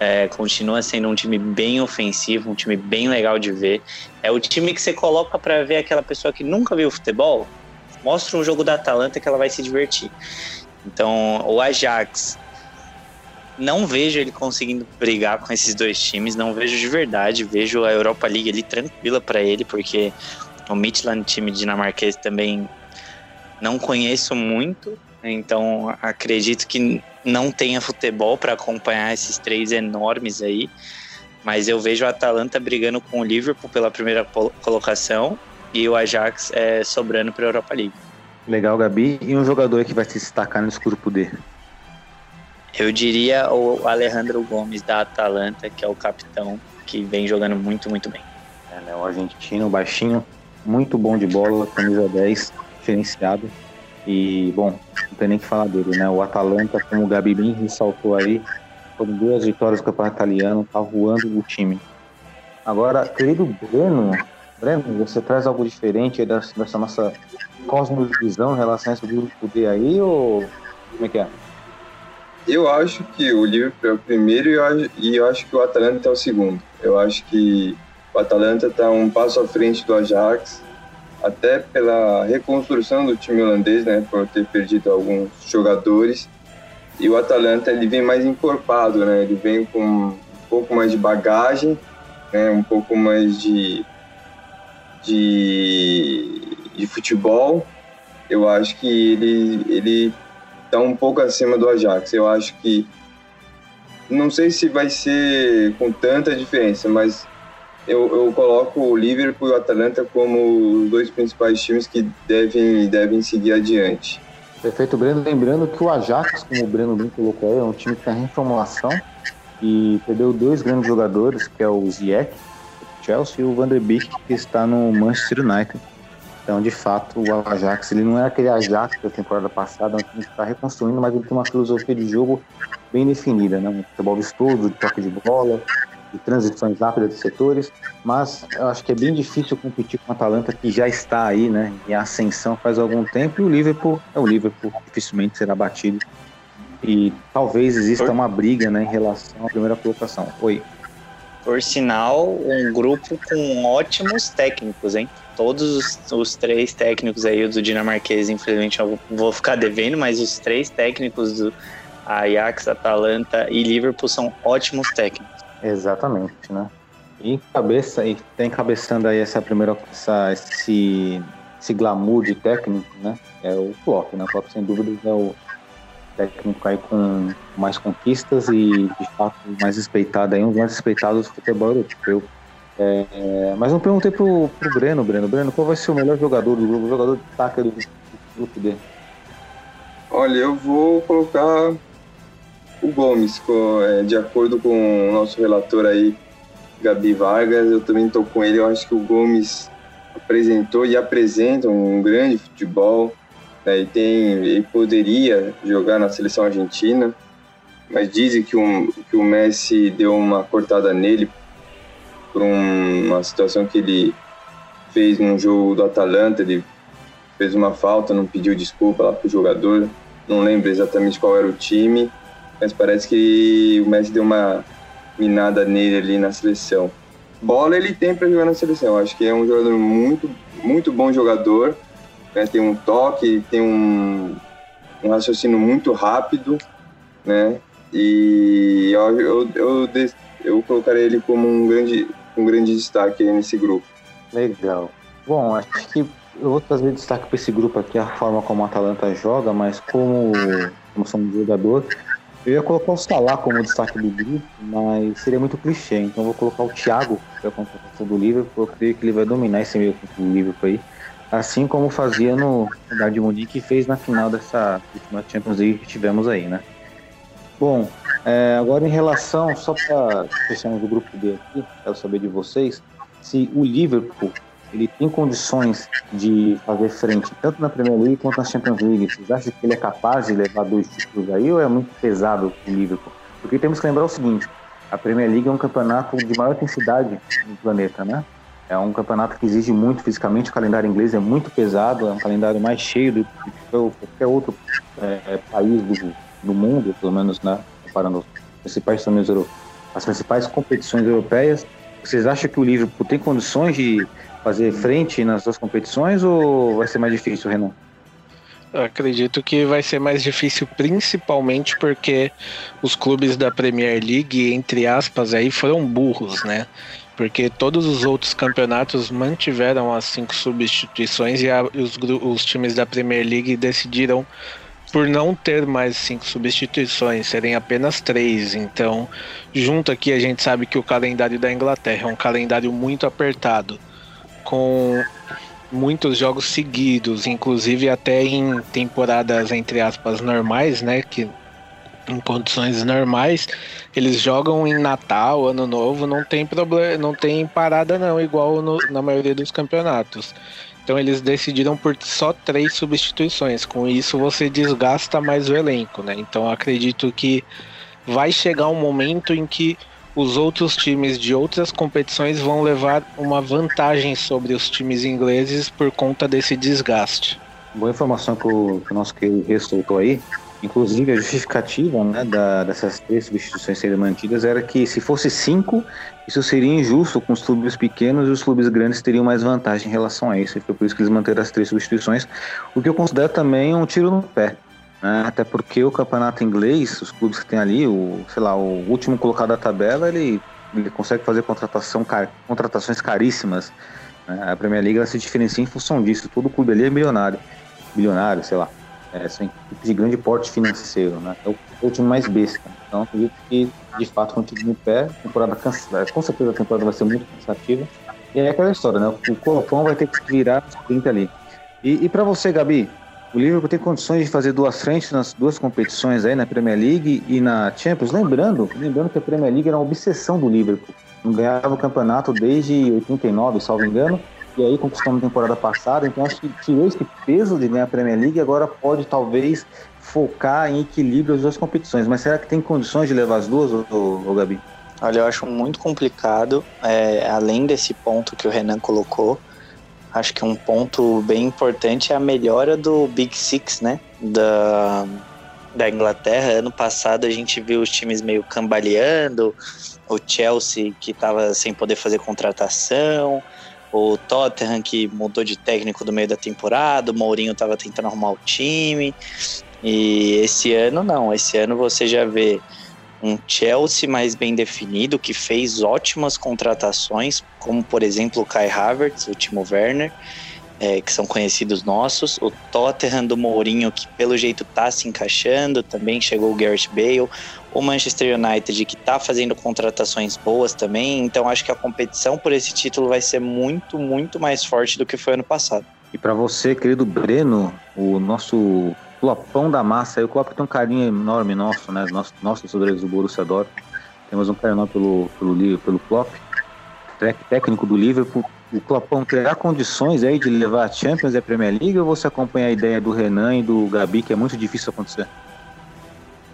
É, continua sendo um time bem ofensivo, um time bem legal de ver. É o time que você coloca para ver aquela pessoa que nunca viu futebol. Mostra um jogo da Atalanta que ela vai se divertir. Então, o Ajax, não vejo ele conseguindo brigar com esses dois times, não vejo de verdade. Vejo a Europa League ali tranquila para ele, porque o Midland, time dinamarquês, também não conheço muito. Então, acredito que não tenha futebol para acompanhar esses três enormes aí. Mas eu vejo a Atalanta brigando com o Liverpool pela primeira colocação e o Ajax é, sobrando para a Europa League. Legal, Gabi. E um jogador que vai se destacar nesse grupo D? Eu diria o Alejandro Gomes da Atalanta, que é o capitão, que vem jogando muito, muito bem. É, né, o argentino, baixinho, muito bom de bola, camisa 10, diferenciado. E, bom, não tem nem que falar dele, né? O Atalanta, como o Gabi bem ressaltou aí, foram duas vitórias do campeonato italiano, tá voando o time. Agora, querido Breno, Breno, você traz algo diferente dessa, dessa nossa cosmovisão em relação a esse grupo D aí, ou como é que é? Eu acho que o Liverpool é o primeiro e eu, acho, e eu acho que o Atalanta é o segundo. Eu acho que o Atalanta está um passo à frente do Ajax, até pela reconstrução do time holandês, né, por ter perdido alguns jogadores. E o Atalanta ele vem mais encorpado, né? Ele vem com um pouco mais de bagagem, né, um pouco mais de de, de futebol. Eu acho que ele ele está um pouco acima do Ajax. Eu acho que não sei se vai ser com tanta diferença, mas eu, eu coloco o Liverpool e o Atalanta como os dois principais times que devem, devem seguir adiante. Perfeito, Breno. Lembrando que o Ajax, como o Breno bem colocou aí, é um time que está em reformulação e perdeu dois grandes jogadores, que é o Ziyech, Chelsea, e o Van der Beek, que está no Manchester United. Então, de fato, o Ajax, ele não é aquele Ajax da temporada passada, é um time que está reconstruindo, mas ele tem uma filosofia de jogo bem definida, né? Um futebol vistoso, de toque de bola, de transições rápidas de setores, mas eu acho que é bem difícil competir com a Atalanta que já está aí, né, em ascensão faz algum tempo e o Liverpool é o Liverpool, dificilmente será batido. E talvez exista uma briga, né, em relação à primeira colocação. Oi. Por sinal, um grupo com ótimos técnicos, hein? Todos os, os três técnicos aí do dinamarquês, infelizmente eu vou ficar devendo, mas os três técnicos do Ajax, Atalanta e Liverpool são ótimos técnicos. Exatamente, né? E cabeça, e tem cabeçando aí essa primeira, essa, esse, esse glamour de técnico, né? É o Klopp, né? O Klopp, sem dúvidas, é o técnico aí com mais conquistas e, de fato, mais respeitado aí, um dos mais respeitados do futebol europeu. É, é, mas não perguntei pro, pro Breno, Breno. Breno, qual vai ser o melhor jogador do grupo, o jogador de destaque do, do grupo dele? Olha, eu vou colocar o Gomes, é, de acordo com o nosso relator aí, Gabi Vargas, eu também estou com ele. Eu acho que o Gomes apresentou e apresenta um grande futebol. Né, ele, tem, ele poderia jogar na seleção argentina, mas dizem que, um, que o Messi deu uma cortada nele por um, uma situação que ele fez num jogo do Atalanta. Ele fez uma falta, não pediu desculpa lá pro jogador. Não lembro exatamente qual era o time, mas parece que o Messi deu uma minada nele ali na seleção. Bola ele tem para jogar na seleção. Acho que é um jogador muito, muito bom jogador. Né? Tem um toque, tem um, um raciocínio muito rápido, né? E eu, eu, eu, eu colocaria ele como um grande, um grande destaque nesse grupo. Legal. Bom, acho que eu vou trazer destaque para esse grupo aqui, a forma como a Atalanta joga, mas como, como somos jogador, eu ia colocar o Salah como destaque do grupo, mas seria muito clichê, então eu vou colocar o Thiago, que é a contratação do Liverpool, eu creio que ele vai dominar esse meio do Liverpool aí, assim como fazia no lugar de Munique e fez na final dessa última Champions League que tivemos aí, né? Bom, é, agora em relação, só para fecharmos o grupo D aqui, quero saber de vocês, se o Liverpool ele tem condições de fazer frente tanto na Premier League quanto na Champions League. Vocês acham que ele é capaz de levar dois títulos aí ou é muito pesado o Liverpool? Porque temos que lembrar o seguinte: a Premier League é um campeonato de maior intensidade no planeta, né? É um campeonato que exige muito fisicamente. O calendário inglês é muito pesado, é um calendário mais cheio do que qualquer outro é, é, país do, do mundo, pelo menos, né? Comparando os principais torneios as principais competições europeias. Vocês acham que o Liverpool tem condições de fazer frente nas duas competições ou vai ser mais difícil, Renan? Eu acredito que vai ser mais difícil, principalmente porque os clubes da Premier League, entre aspas, aí foram burros, né? Porque todos os outros campeonatos mantiveram as cinco substituições e, a, os, os times da Premier League decidiram por não ter mais cinco substituições, serem apenas três. Então, junto aqui, a gente sabe que o calendário da Inglaterra é um calendário muito apertado com muitos jogos seguidos, inclusive até em temporadas entre aspas normais, né, que em condições normais, eles jogam em Natal, Ano Novo, não tem problema, não tem parada não, igual no, na maioria dos campeonatos. Então eles decidiram por só três substituições. Com isso você desgasta mais o elenco, né? Então acredito que vai chegar um momento em que os outros times de outras competições vão levar uma vantagem sobre os times ingleses por conta desse desgaste. Boa informação que o, que o nosso querido ressaltou aí. Inclusive, a justificativa né, da, dessas três substituições serem mantidas era que se fosse cinco, isso seria injusto com os clubes pequenos e os clubes grandes teriam mais vantagem em relação a isso. E foi por isso que eles manteram as três substituições, o que eu considero também um tiro no pé. Né? Até porque o campeonato inglês, os clubes que tem ali, o, sei lá, o último colocado da tabela, ele, ele consegue fazer contratação, car, contratações caríssimas. Né? A Premier League se diferencia em função disso. Todo clube ali é milionário, bilionário, sei lá. É, são equipes de grande porte financeiro, né? É o, é o time mais besta. Então, acredito que, de fato, continue no pé. temporada cansa... Com certeza a temporada vai ser muito cansativa. E é aquela história, né? O Colopão vai ter que virar 30 ali. E, e para você, Gabi, o Liverpool tem condições de fazer duas frentes nas duas competições aí na Premier League e na Champions. Lembrando, lembrando que a Premier League era uma obsessão do Liverpool. Não ganhava o campeonato desde 89, salvo engano, e aí conquistou na temporada passada. Então acho que tirou esse peso de ganhar a Premier League e agora pode talvez focar em equilíbrio as duas competições. Mas será que tem condições de levar as duas, ou, ou Gabi? Olha, eu acho muito complicado, é, além desse ponto que o Renan colocou. Acho que um ponto bem importante é a melhora do Big Six, né? Da, da Inglaterra. Ano passado a gente viu os times meio cambaleando, o Chelsea que estava sem poder fazer contratação, o Tottenham que mudou de técnico do meio da temporada, o Mourinho estava tentando arrumar o time. E esse ano não, esse ano você já vê um Chelsea mais bem definido, que fez ótimas contratações, como por exemplo o Kai Havertz, o Timo Werner, é, que são conhecidos nossos, o Tottenham do Mourinho, que pelo jeito tá se encaixando, também chegou o Gareth Bale, o Manchester United, que tá fazendo contratações boas também, então acho que a competição por esse título vai ser muito, muito mais forte do que foi ano passado. E para você, querido Breno, o nosso Clopão da massa. Aí o Klopp tem um carinho enorme nosso, né? Nosso, nossos torcedores do Borussia Dortmund. Temos um carinho pelo, pelo, pelo Klopp, técnico do Liverpool. O Clopão terá condições aí de levar a Champions e a Premier League ou você acompanha a ideia do Renan e do Gabi, que é muito difícil acontecer?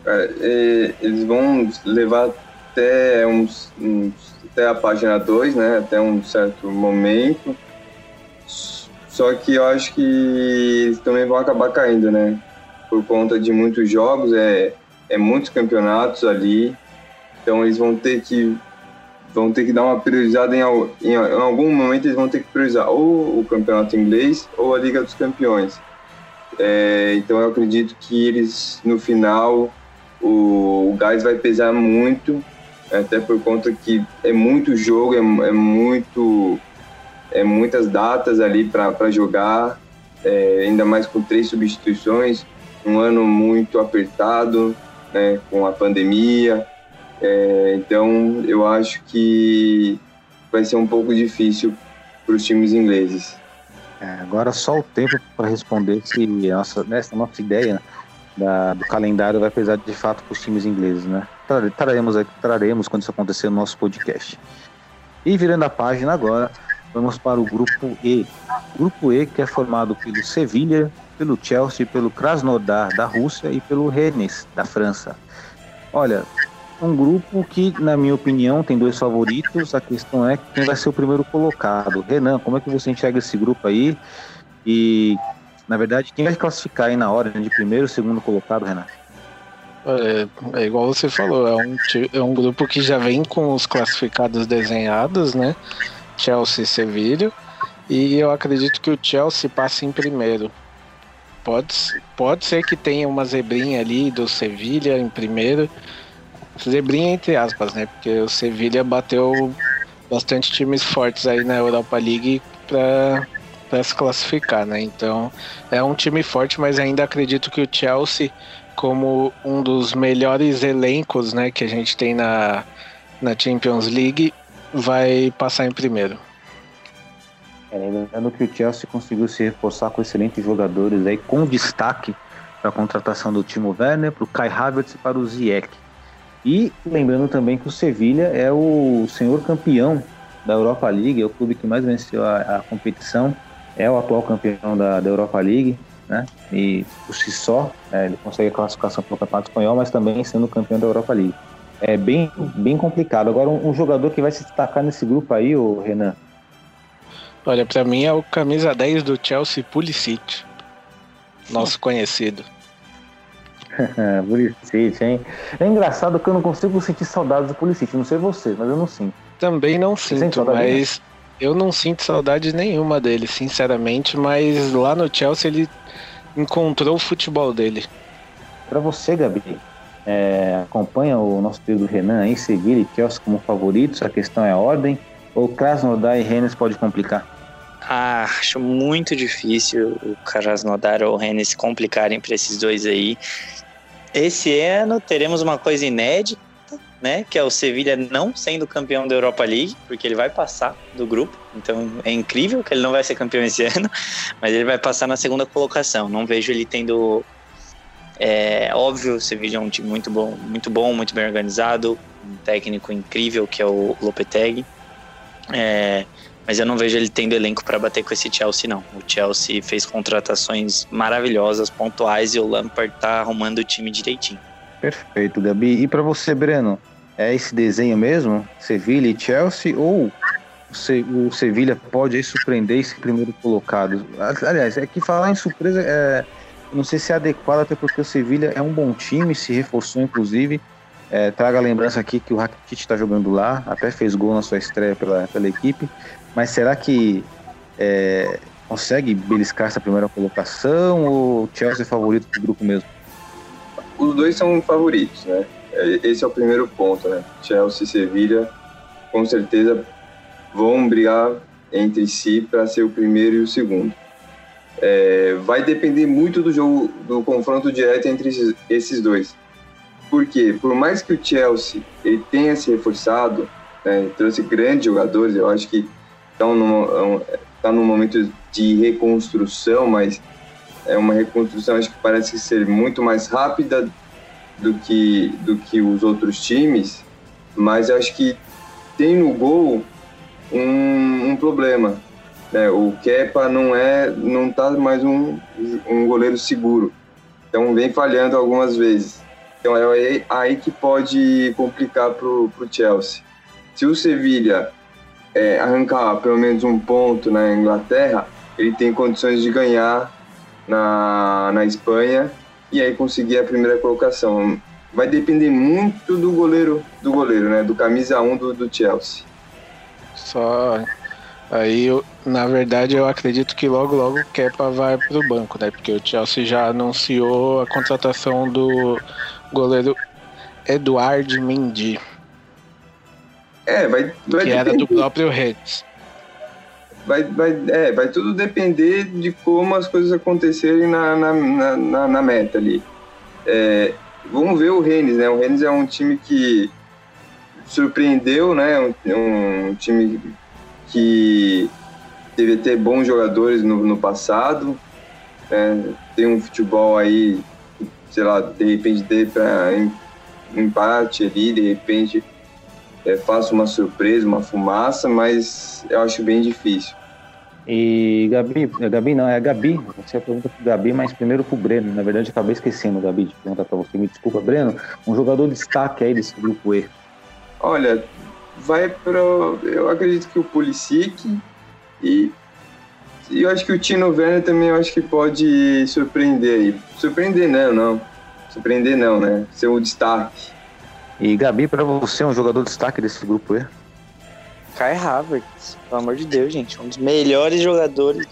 É, eles vão levar até, uns, uns até a página 2, né? Até um certo momento Só que eu acho que eles também vão acabar caindo, né? Por conta de muitos jogos, é, é muitos campeonatos ali. Então eles vão ter que vão ter que dar uma priorizada em, em, em algum momento eles vão ter que priorizar ou o campeonato inglês ou a Liga dos Campeões. É, então eu acredito que eles no final o, o gás vai pesar muito, até por conta que é muito jogo, é, é muito é muitas datas ali para jogar, é, ainda mais com três substituições, um ano muito apertado, né, com a pandemia. É, então eu acho que vai ser um pouco difícil para os times ingleses. É, agora só o tempo para responder se nossa, nessa nossa ideia da, do calendário vai pesar de fato para os times ingleses, né? Traremos, traremos quando isso acontecer no nosso podcast. E virando a página agora, vamos para o grupo E. grupo E que é formado pelo Sevilha, pelo Chelsea, pelo Krasnodar da Rússia e pelo Rennes da França. Olha, um grupo que, na minha opinião, tem dois favoritos. A questão é quem vai ser o primeiro colocado. Renan, como é que você enxerga esse grupo aí? E, na verdade, quem vai classificar aí na hora de primeiro segundo colocado, Renan? É, é, igual você falou, é um, é um grupo que já vem com os classificados desenhados, né? Chelsea e Sevilha. E eu acredito que o Chelsea passe em primeiro. Pode, pode ser que tenha uma zebrinha ali do Sevilha em primeiro, zebrinha entre aspas, né? Porque o Sevilha bateu bastante times fortes aí na Europa League para se classificar, né? Então é um time forte, mas ainda acredito que o Chelsea, como um dos melhores elencos, né, que a gente tem na, na Champions League, vai passar em primeiro. É, lembrando que o Chelsea conseguiu se reforçar com excelentes jogadores aí, com destaque para a contratação do Timo Werner, para o Kai Havertz e para o Ziyech. E lembrando também que o Sevilha é o senhor campeão da Europa League, é o clube que mais venceu a, a competição, é o atual campeão da, da, Europa League, né? E por si só, é, ele consegue a classificação para o Campeonato Espanhol, mas também sendo campeão da Europa League. É bem, bem complicado. Agora, um, um jogador que vai se destacar nesse grupo aí, o Renan. Olha, para mim é o camisa 10 do Chelsea, Pulisic, nosso conhecido. Pulisic, hein? É engraçado que eu não consigo sentir saudades do Pulisic. Não sei você, mas eu não sinto. Também não sinto, mas eu não sinto saudade nenhuma dele, sinceramente. Mas lá no Chelsea ele encontrou o futebol dele. Para você, Gabi, é, acompanha o nosso querido Renan aí, e Chelsea como favoritos. A questão é a ordem. Ou Krasnodar e Rennes pode complicar? Ah, acho muito difícil o Krasnodar ou o Rennes complicarem para esses dois aí. Esse ano teremos uma coisa inédita, né? Que é o Sevilha não sendo campeão da Europa League, porque ele vai passar do grupo. Então é incrível que ele não vai ser campeão esse ano, mas ele vai passar na segunda colocação. Não vejo ele tendo. É óbvio, o Sevilha é um time muito bom, muito bom, muito bem organizado, um técnico incrível que é o Lopetegui. É, mas eu não vejo ele tendo elenco para bater com esse Chelsea, não. O Chelsea fez contratações maravilhosas, pontuais, e o Lampard tá arrumando o time direitinho. Perfeito, Gabi. E para você, Breno, é esse desenho mesmo? Sevilha e Chelsea? Ou o Sevilha pode aí surpreender esse primeiro colocado? Aliás, é que falar em surpresa é. Não sei se é adequado, até porque o Sevilha é um bom time, se reforçou inclusive. É, traga a lembrança aqui que o Rakitic está jogando lá, até fez gol na sua estreia pela, pela equipe. Mas será que é, consegue beliscar essa primeira colocação ou o Chelsea é favorito do grupo mesmo? Os dois são favoritos, né? É, esse é o primeiro ponto, né? Chelsea e Sevilha com certeza vão brigar entre si para ser o primeiro e o segundo. É, vai depender muito do jogo, do confronto direto entre esses dois. Porque por mais que o Chelsea ele tenha se reforçado, né, trouxe grandes jogadores, eu acho que estão num, tá num momento de reconstrução, mas é uma reconstrução acho que parece ser muito mais rápida do que, do que os outros times, mas acho que tem no gol um, um problema. Né? O Kepa não é, não tá mais um, um goleiro seguro, então vem falhando algumas vezes. Então é aí, que pode complicar para o Chelsea. Se o Sevilla é, arrancar pelo menos um ponto na Inglaterra, ele tem condições de ganhar na, na Espanha e aí conseguir a primeira colocação. Vai depender muito do goleiro, do goleiro, né? Do camisa 1 do, do Chelsea. Só aí, eu, na verdade, eu acredito que logo logo o Kepa vai pro banco, né? Porque o Chelsea já anunciou a contratação do goleiro Eduardo Mendy. É, vai, vai que era do próprio Rennes. Vai, vai, é, vai tudo depender de como as coisas acontecerem na, na, na, na meta ali. É, vamos ver o Rennes, né? O Rennes é um time que surpreendeu, né? Um, um time que teve até bons jogadores no, no passado, né? tem um futebol aí, sei lá, de repente dê para empate ali, de repente é, faça uma surpresa, uma fumaça, mas eu acho bem difícil. E Gabi, é Gabi não, é a Gabi. Você pergunta pro Gabi, mas primeiro pro Breno. Na verdade, acabei esquecendo, Gabi, de perguntar pra você. Me desculpa, Breno. Um jogador de destaque aí desse grupo E. Olha, vai para. Eu acredito que o Pulisic e. E eu acho que o Tino Werner também eu acho que pode surpreender aí. Surpreender não, não. Surpreender não, né? Ser um destaque. E Gabi, para você, um jogador de destaque desse grupo E? Kai Havertz, pelo amor de Deus, gente. Um dos melhores jogadores.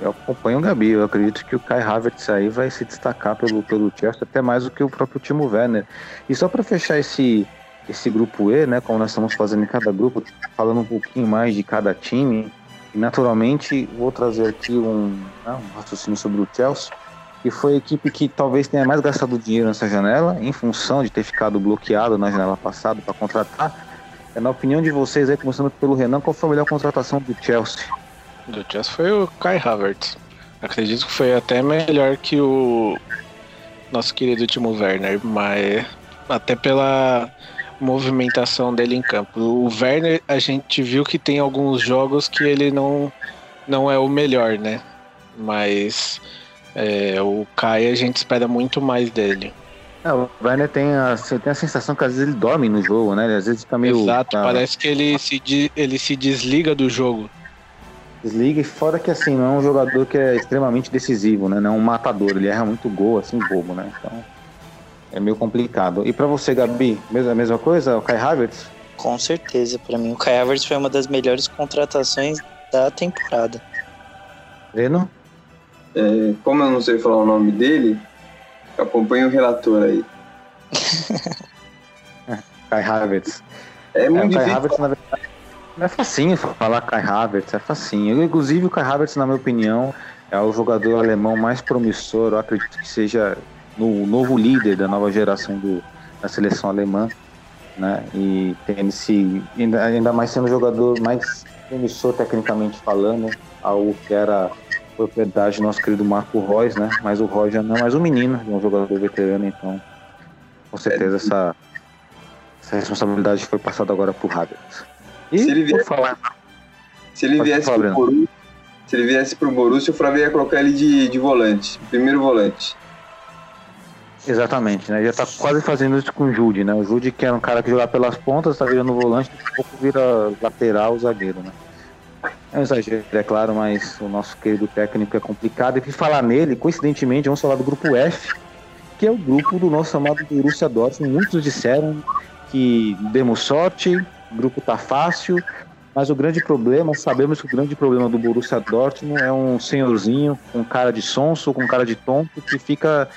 Eu acompanho o Gabi, eu acredito que o Kai Havertz aí vai se destacar pelo, pelo Chelsea até mais do que o próprio Timo Werner. E só para fechar esse, esse grupo E, né, como nós estamos fazendo em cada grupo, falando um pouquinho mais de cada time, naturalmente vou trazer aqui um, né, um raciocínio sobre o Chelsea, que foi a equipe que talvez tenha mais gastado dinheiro nessa janela, em função de ter ficado bloqueado na janela passada para contratar. É, na opinião de vocês, aí, começando pelo Renan, qual foi a melhor contratação do Chelsea? Do Chelsea foi o Kai Havertz. Acredito que foi até melhor que o nosso querido Timo Werner, mas até pela movimentação dele em campo. O Werner, a gente viu que tem alguns jogos que ele não, não é o melhor, né? Mas é, o Kai a gente espera muito mais dele. É, o Werner tem a, tem a sensação que às vezes ele dorme no jogo, né? Às vezes fica meio. Exato, tá, parece que ele se, ele se desliga do jogo. Desliga e fora que assim, não é um jogador que é extremamente decisivo, né? Não é um matador, ele erra muito gol, assim, bobo, né? Então é meio complicado. E para você, Gabi, mesma, a mesma coisa, o Kai Havertz? Com certeza, para mim o Kai Havertz foi uma das melhores contratações da temporada. Breno? É, como eu não sei falar o nome dele, acompanho o relator aí. Kai Havertz. É muito é, difícil. Havertz, na verdade, é facinho falar Kai Havertz, é facinho. Inclusive, o Kai Havertz, na minha opinião, é o jogador alemão mais promissor. Eu acredito que seja no novo líder da nova geração do, da seleção alemã. Né? E tem esse, ainda, ainda mais sendo o jogador mais promissor tecnicamente falando, algo que era propriedade do nosso querido Marco Reus, né? Mas o Reus já não é mais um menino, é um jogador veterano, então com certeza essa, essa responsabilidade foi passada agora pro Havertz. E Se ele vier- falar, Se ele viesse falar, pro. Borussia, se ele viesse pro Borussia, o Flávio ia colocar ele de, de volante, primeiro volante. Exatamente, né? Já tá quase fazendo isso com o Jude, né? O Jude que era um cara que jogava pelas pontas, tá virando volante, a pouco vira lateral, zagueiro, né? É um exagero, é claro, mas o nosso querido técnico é complicado. E que falar nele, coincidentemente, vamos falar do grupo F, que é o grupo do nosso amado Borussia Dortmund. Muitos disseram que demos sorte, o grupo tá fácil, mas o grande problema, sabemos que o grande problema do Borussia Dortmund é um senhorzinho com cara de sonso, com cara de tonto, que fica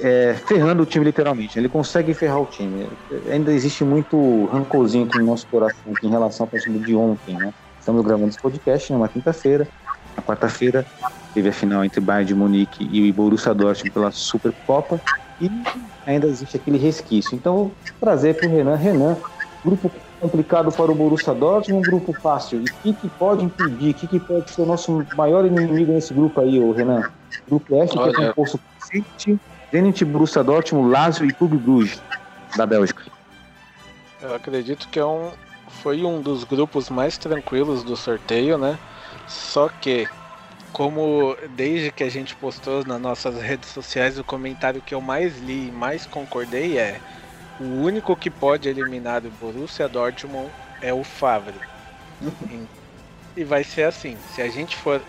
é, ferrando o time literalmente. Ele consegue ferrar o time. Ainda existe muito rancorzinho aqui no nosso coração aqui em relação ao partido de ontem, né? Estamos gravando esse podcast numa quinta-feira. Na quarta-feira teve a final entre Bayern de Munique e o Borussia Dortmund pela Supercopa e ainda existe aquele resquício. Então vou trazer para o Renan. Renan, grupo complicado para o Borussia Dortmund, um grupo fácil. E o que, que pode impedir? O que, que pode ser o nosso maior inimigo nesse grupo aí, ô Renan? Grupo F, que é Olha. composto por City, Zenit, Borussia Dortmund, Lazio e Clube Bruges, da Bélgica. Eu acredito que é um, foi um dos grupos mais tranquilos do sorteio, né? Só que, como desde que a gente postou nas nossas redes sociais, o comentário que eu mais li e mais concordei é: o único que pode eliminar o Borussia Dortmund é o Favre. E vai ser assim: se a gente for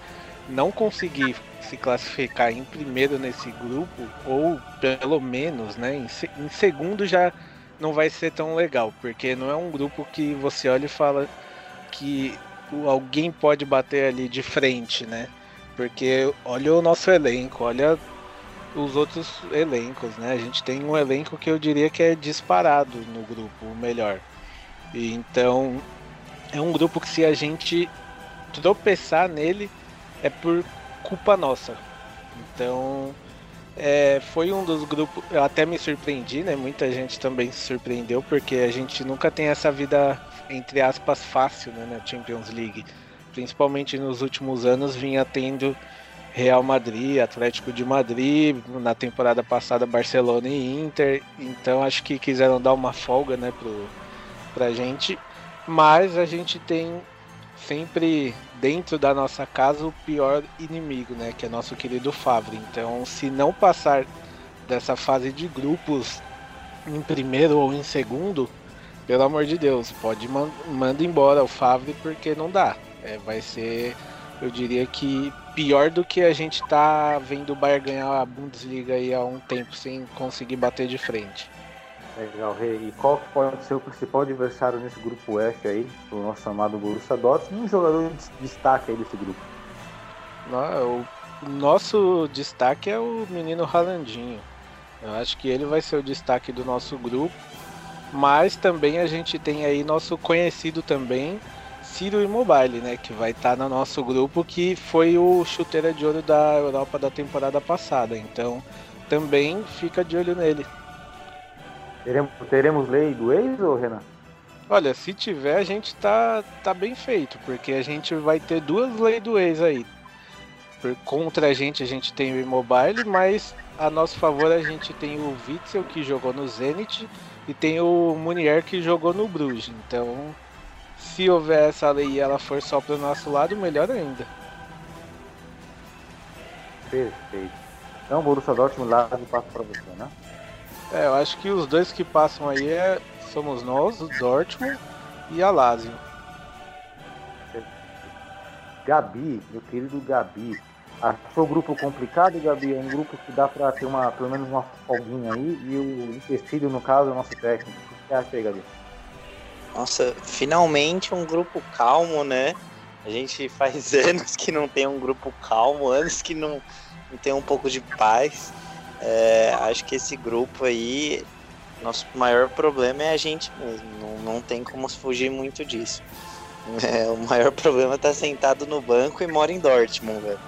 não conseguir se classificar em primeiro nesse grupo, ou pelo menos, né, em, em segundo já não vai ser tão legal, porque não é um grupo que você olha e fala que alguém pode bater ali de frente, né? Porque olha o nosso elenco, olha os outros elencos, né? A gente tem um elenco que eu diria que é disparado no grupo, o melhor. E então é um grupo que se a gente tropeçar nele é por culpa nossa. Então é, foi um dos grupos. Eu até me surpreendi, né? Muita gente também se surpreendeu, porque a gente nunca tem essa vida, entre aspas, fácil né, na Champions League. Principalmente nos últimos anos vinha tendo Real Madrid, Atlético de Madrid, na temporada passada Barcelona e Inter. Então acho que quiseram dar uma folga né, pro, pra gente. Mas a gente tem sempre dentro da nossa casa o pior inimigo, né? Que é nosso querido Favre. Então, se não passar dessa fase de grupos em primeiro ou em segundo, pelo amor de Deus, pode man manda embora o Favre porque não dá. É, vai ser, eu diria que pior do que a gente tá vendo o Bayern ganhar a Bundesliga aí há um tempo sem conseguir bater de frente. Legal, Rei. E qual pode ser o principal adversário nesse grupo Oeste aí, o nosso amado Borussia Dortmund, um jogador de destaque aí desse grupo? Não, o nosso destaque é o menino Ralandinho. Eu acho que ele vai ser o destaque do nosso grupo. Mas também a gente tem aí nosso conhecido também, Ciro Immobile, né? Que vai estar tá no nosso grupo, que foi o chuteira de ouro da Europa da temporada passada. Então também fica de olho nele. Teremos, teremos lei do ex, ou Renan? Olha, se tiver, a gente tá, tá bem feito, porque a gente vai ter duas leis do ex aí. Por, contra a gente, a gente tem o Immobile, mas a nosso favor a gente tem o Witzel, que jogou no Zenit, e tem o Munier, que jogou no Bruges. Então, se houver essa lei e ela for só pro nosso lado, melhor ainda. Perfeito. Então, Borussia Dortmund lá de passo para você, né? É, eu acho que os dois que passam aí é, somos nós, o Dortmund e a Lazio. Gabi, meu querido Gabi. Achou o grupo complicado, Gabi? É um grupo que dá para ter uma, pelo menos uma folguinha aí e o empecilho, no caso, é o nosso técnico. O que você acha aí, Gabi? Nossa, finalmente um grupo calmo, né? A gente faz anos que não tem um grupo calmo, anos que não, não tem um pouco de paz. É, acho que esse grupo aí, nosso maior problema é a gente mesmo. Não, não tem como fugir muito disso. É, o maior problema tá sentado no banco e mora em Dortmund, velho.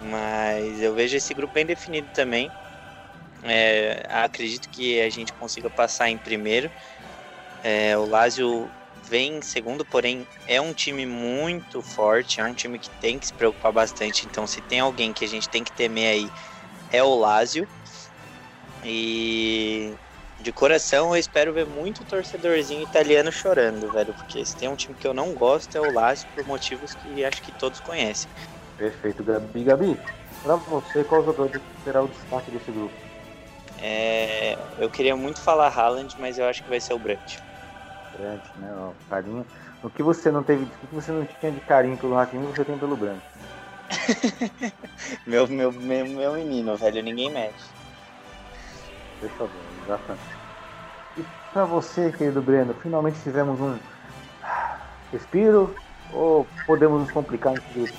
Mas eu vejo esse grupo bem definido também. É, acredito que a gente consiga passar em primeiro. É, o Lazio vem em segundo, porém é um time muito forte, é um time que tem que se preocupar bastante. Então, se tem alguém que a gente tem que temer aí é o Lazio. E de coração eu espero ver muito torcedorzinho italiano chorando, velho, porque se tem um time que eu não gosto é o Lazio por motivos que acho que todos conhecem. Perfeito, Gabi. Gabi, pra você, qual jogador será o destaque desse grupo? É, eu queria muito falar Haaland, mas eu acho que vai ser o Brandt. Brandt, né? Ó, carinho. O que você não teve, o que você não tinha de carinho pelo Hakimi, você tem pelo Brandt. meu, meu, meu, meu menino, velho, ninguém mexe. Fechou bem, exatamente. E pra você, querido Breno, finalmente tivemos um respiro ou podemos nos complicar nesse grupo?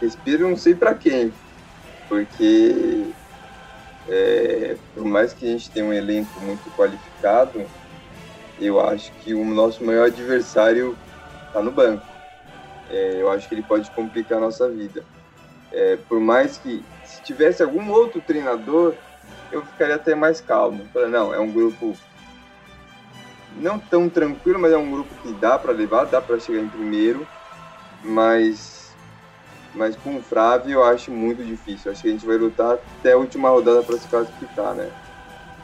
Respiro não sei para quem, porque é, por mais que a gente tenha um elenco muito qualificado, eu acho que o nosso maior adversário está no banco. É, eu acho que ele pode complicar a nossa vida. É, por mais que, se tivesse algum outro treinador, eu ficaria até mais calmo. Falei, não, é um grupo não tão tranquilo, mas é um grupo que dá para levar, dá para chegar em primeiro, mas, mas com o Frávio eu acho muito difícil. Acho que a gente vai lutar até a última rodada para se classificar, né?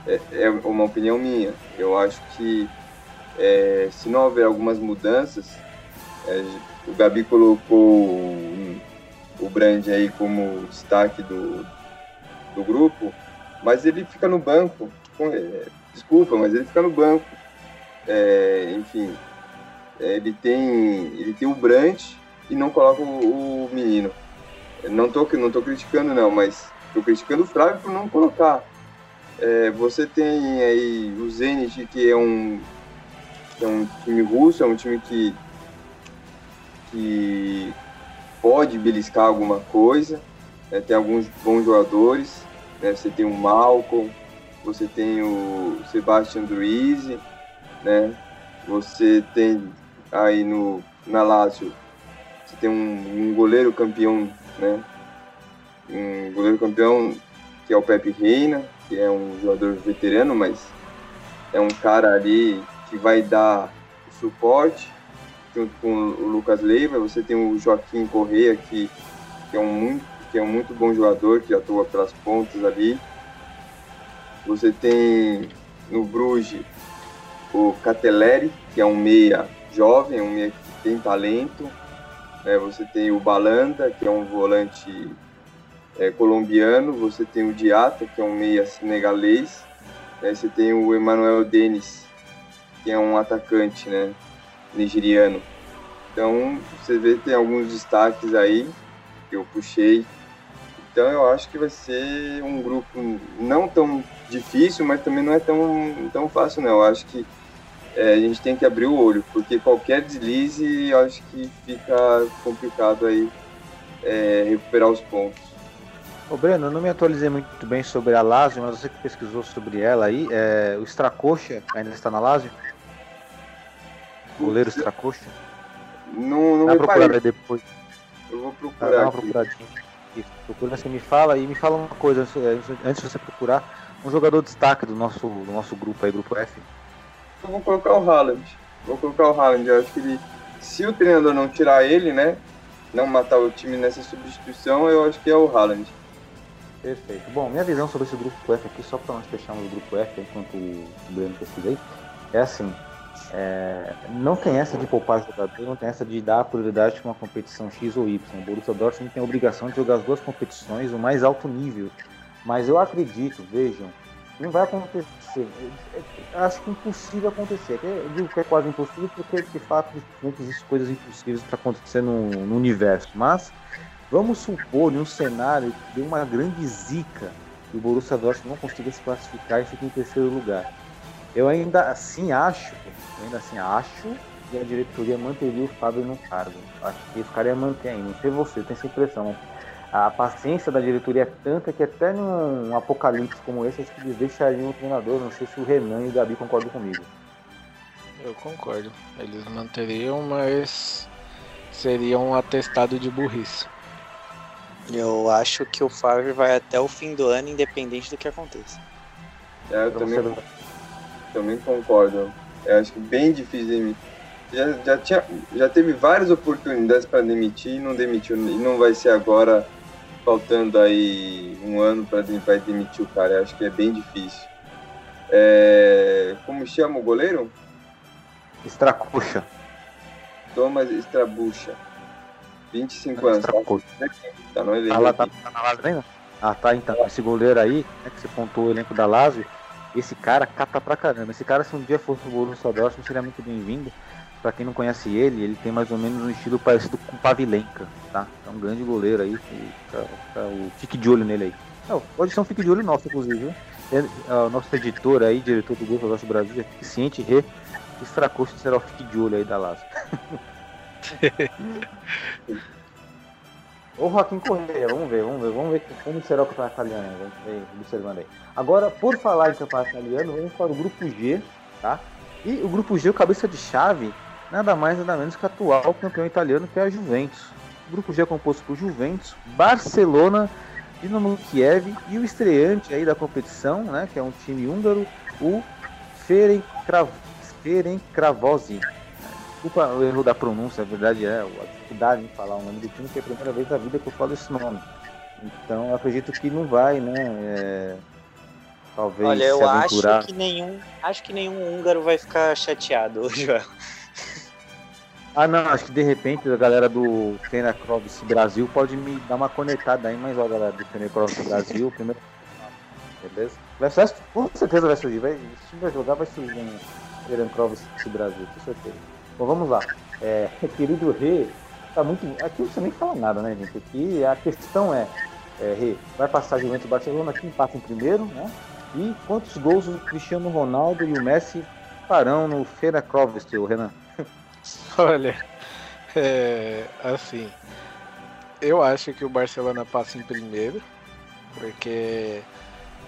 É, é, uma opinião minha. Eu acho que é, se não houver algumas mudanças, é, o Gabi colocou o Brand aí como destaque do, do grupo, mas ele fica no banco. É, desculpa, mas ele fica no banco. É, enfim, é, ele tem ele tem o Brand e não colocam o, o menino. Não tô, não tô criticando não, mas tô criticando o Flávio por não colocar. É, você tem aí o Zenit, que é um, é um time russo, é um time que, que pode beliscar alguma coisa, né? tem alguns bons jogadores, né? você tem o Malcolm, você tem o Sebastian Druise, né? você tem aí no, na Lazio, você tem um, um goleiro campeão, né? um goleiro campeão que é o Pepe Reina, que é um jogador veterano, mas é um cara ali que vai dar suporte junto com o Lucas Leiva. Você tem o Joaquim Correia, que, que, é um muito, que é um muito bom jogador, que atua pelas pontas ali. Você tem no Bruges o Catelleri, que é um meia jovem, um meia que tem talento. É, você tem o Balanda, que é um volante é, colombiano. Você tem o Diata, que é um meia senegalês. É, você tem o Emmanuel Denis, que é um atacante né, nigeriano. Então, você vê tem alguns destaques aí que eu puxei. Então, eu acho que vai ser um grupo não tão difícil, mas também não é tão, tão fácil, não. Eu acho que é, a gente tem que abrir o olho, porque qualquer deslize, eu acho que fica complicado aí é, recuperar os pontos. Ô Breno, eu não me atualizei muito bem sobre a Lazio, mas você que pesquisou sobre ela aí, é, o Stracocha ainda está na Lazio? Goleiro Stracocha? Não, não Dá me depois. Eu vou procurar dá uma procuradinha. Isso, procura, você me fala e me fala uma coisa antes, antes de você procurar. Um jogador destaque do nosso, do nosso grupo aí, grupo F. Eu vou colocar o Haaland. Vou colocar o Haaland. Eu acho que ele, se o treinador não tirar ele, né, não matar o time nessa substituição, eu acho que é o Haaland. Perfeito. Bom, minha visão sobre esse grupo F aqui, só para nós fecharmos o grupo F enquanto o Breno pesquisa aí, é assim. É, não tem essa de poupar jogador, não tem essa de dar prioridade para uma competição X ou Y. O Borussia Dortmund tem a obrigação de jogar as duas competições no mais alto nível. Mas eu acredito, vejam, não vai acontecer. É- é- Acho que é impossível acontecer. Eu digo que é quase impossível porque, de fato, existem coisas impossíveis para acontecer no, no universo. Mas vamos supor, em um cenário que uma grande zica e o Borussia Dortmund não consiga se classificar e fica em terceiro lugar. Eu ainda assim acho, eu ainda assim acho que a diretoria manteria o Fábio no cargo. Acho que os caras iam manter ainda. Não sei você, tem essa impressão. A paciência da diretoria é tanta que até num apocalipse como esse, acho que eles deixariam o treinador. Não sei se o Renan e o Gabi concordam comigo. Eu concordo. Eles manteriam, mas seria um atestado de burrice. Eu acho que o Favre vai até o fim do ano, independente do que aconteça. É, eu Pra também, você- também concordo. Eu acho que bem difícil demitir. Já, já, tinha, já teve várias oportunidades para demitir e não demitiu. E não vai ser agora, faltando aí um ano para demitir o cara. Eu acho que é bem difícil. É, como chama o goleiro? Estracoxa. Thomas Strabucha. 25 anos. Tá no Tá, elenco. lá, tá, aqui. tá na Lazio ainda? Ah, tá, então. Esse goleiro aí, né, que você pontou o elenco da Lazio, esse cara cata pra caramba. Esse cara, se um dia fosse o Borussia Dortmund, seria muito bem-vindo. Pra quem não conhece ele, ele tem mais ou menos um estilo parecido com o Pavilenka, tá? É um grande goleiro aí, que, tá, tá, o fique de olho nele aí. Não, pode ser um fique de olho nosso, inclusive, viu? Ele- ah, O nosso editor aí, diretor do Grupo Nosso Brasil, fique ciente, que Fracoste será o fique de olho aí da Lazio. Ô Joaquim Correia, vamos ver, vamos ver, vamos ver como será o campeonato italiano, vamos ver, observando aí. Agora, por falar em campeonato italiano, vamos para o grupo G, tá? E o grupo G, o cabeça de chave, nada mais nada menos que o atual campeão italiano, que é a Juventus. O grupo G é composto por Juventus, Barcelona, Dinamo Kiev e o estreante aí da competição, né, que é um time húngaro, o Ferencvaros. Ferencvarosi. Desculpa o erro da pronúncia, a verdade é a dificuldade em falar o nome do time, que é a primeira vez da vida que eu falo esse nome. Então eu acredito que não vai, né? é, talvez Olha, eu aventurar. acho que nenhum, acho que nenhum húngaro vai ficar chateado, Joel. Ah não, acho que de repente a galera do Fenacrovis Brasil pode me dar uma conectada aí, mas ó, galera do Fenacrovis Brasil, primeiro. Beleza? Vai, com certeza vai surgir, vai, se time vai jogar, vai surgir um Fenacrovis Brasil, com certeza. Bom, vamos lá. É, querido Rê, tá muito. Aqui precisa nem falar nada, né, gente? Aqui a questão é, é vai passar Juventus Barcelona, quem passa em primeiro, né? E quantos gols o Cristiano Ronaldo e o Messi farão no Feira Crovestel, Renan? Olha, é, assim, eu acho que o Barcelona passa em primeiro, porque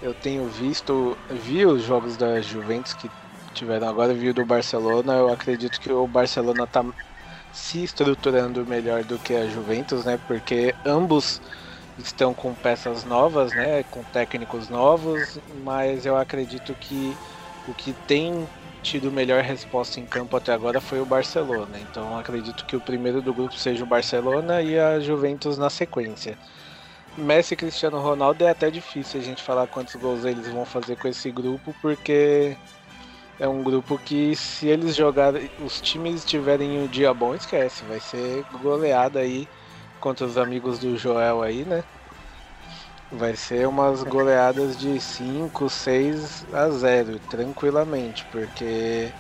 eu tenho visto, vi os jogos da Juventus que tiveram agora, vi o do Barcelona, eu acredito que o Barcelona tá se estruturando melhor do que a Juventus, né? Porque ambos estão com peças novas, né? Com técnicos novos, mas eu acredito que o que tem tido melhor resposta em campo até agora foi o Barcelona. Então acredito que o primeiro do grupo seja o Barcelona e a Juventus na sequência. Messi e Cristiano Ronaldo é até difícil a gente falar quantos gols eles vão fazer com esse grupo, porque é um grupo que se eles jogarem, os times tiverem um dia bom, esquece, vai ser goleada aí contra os amigos do Joel aí, né? Vai ser umas goleadas de 5, 6 a 0, tranquilamente, porque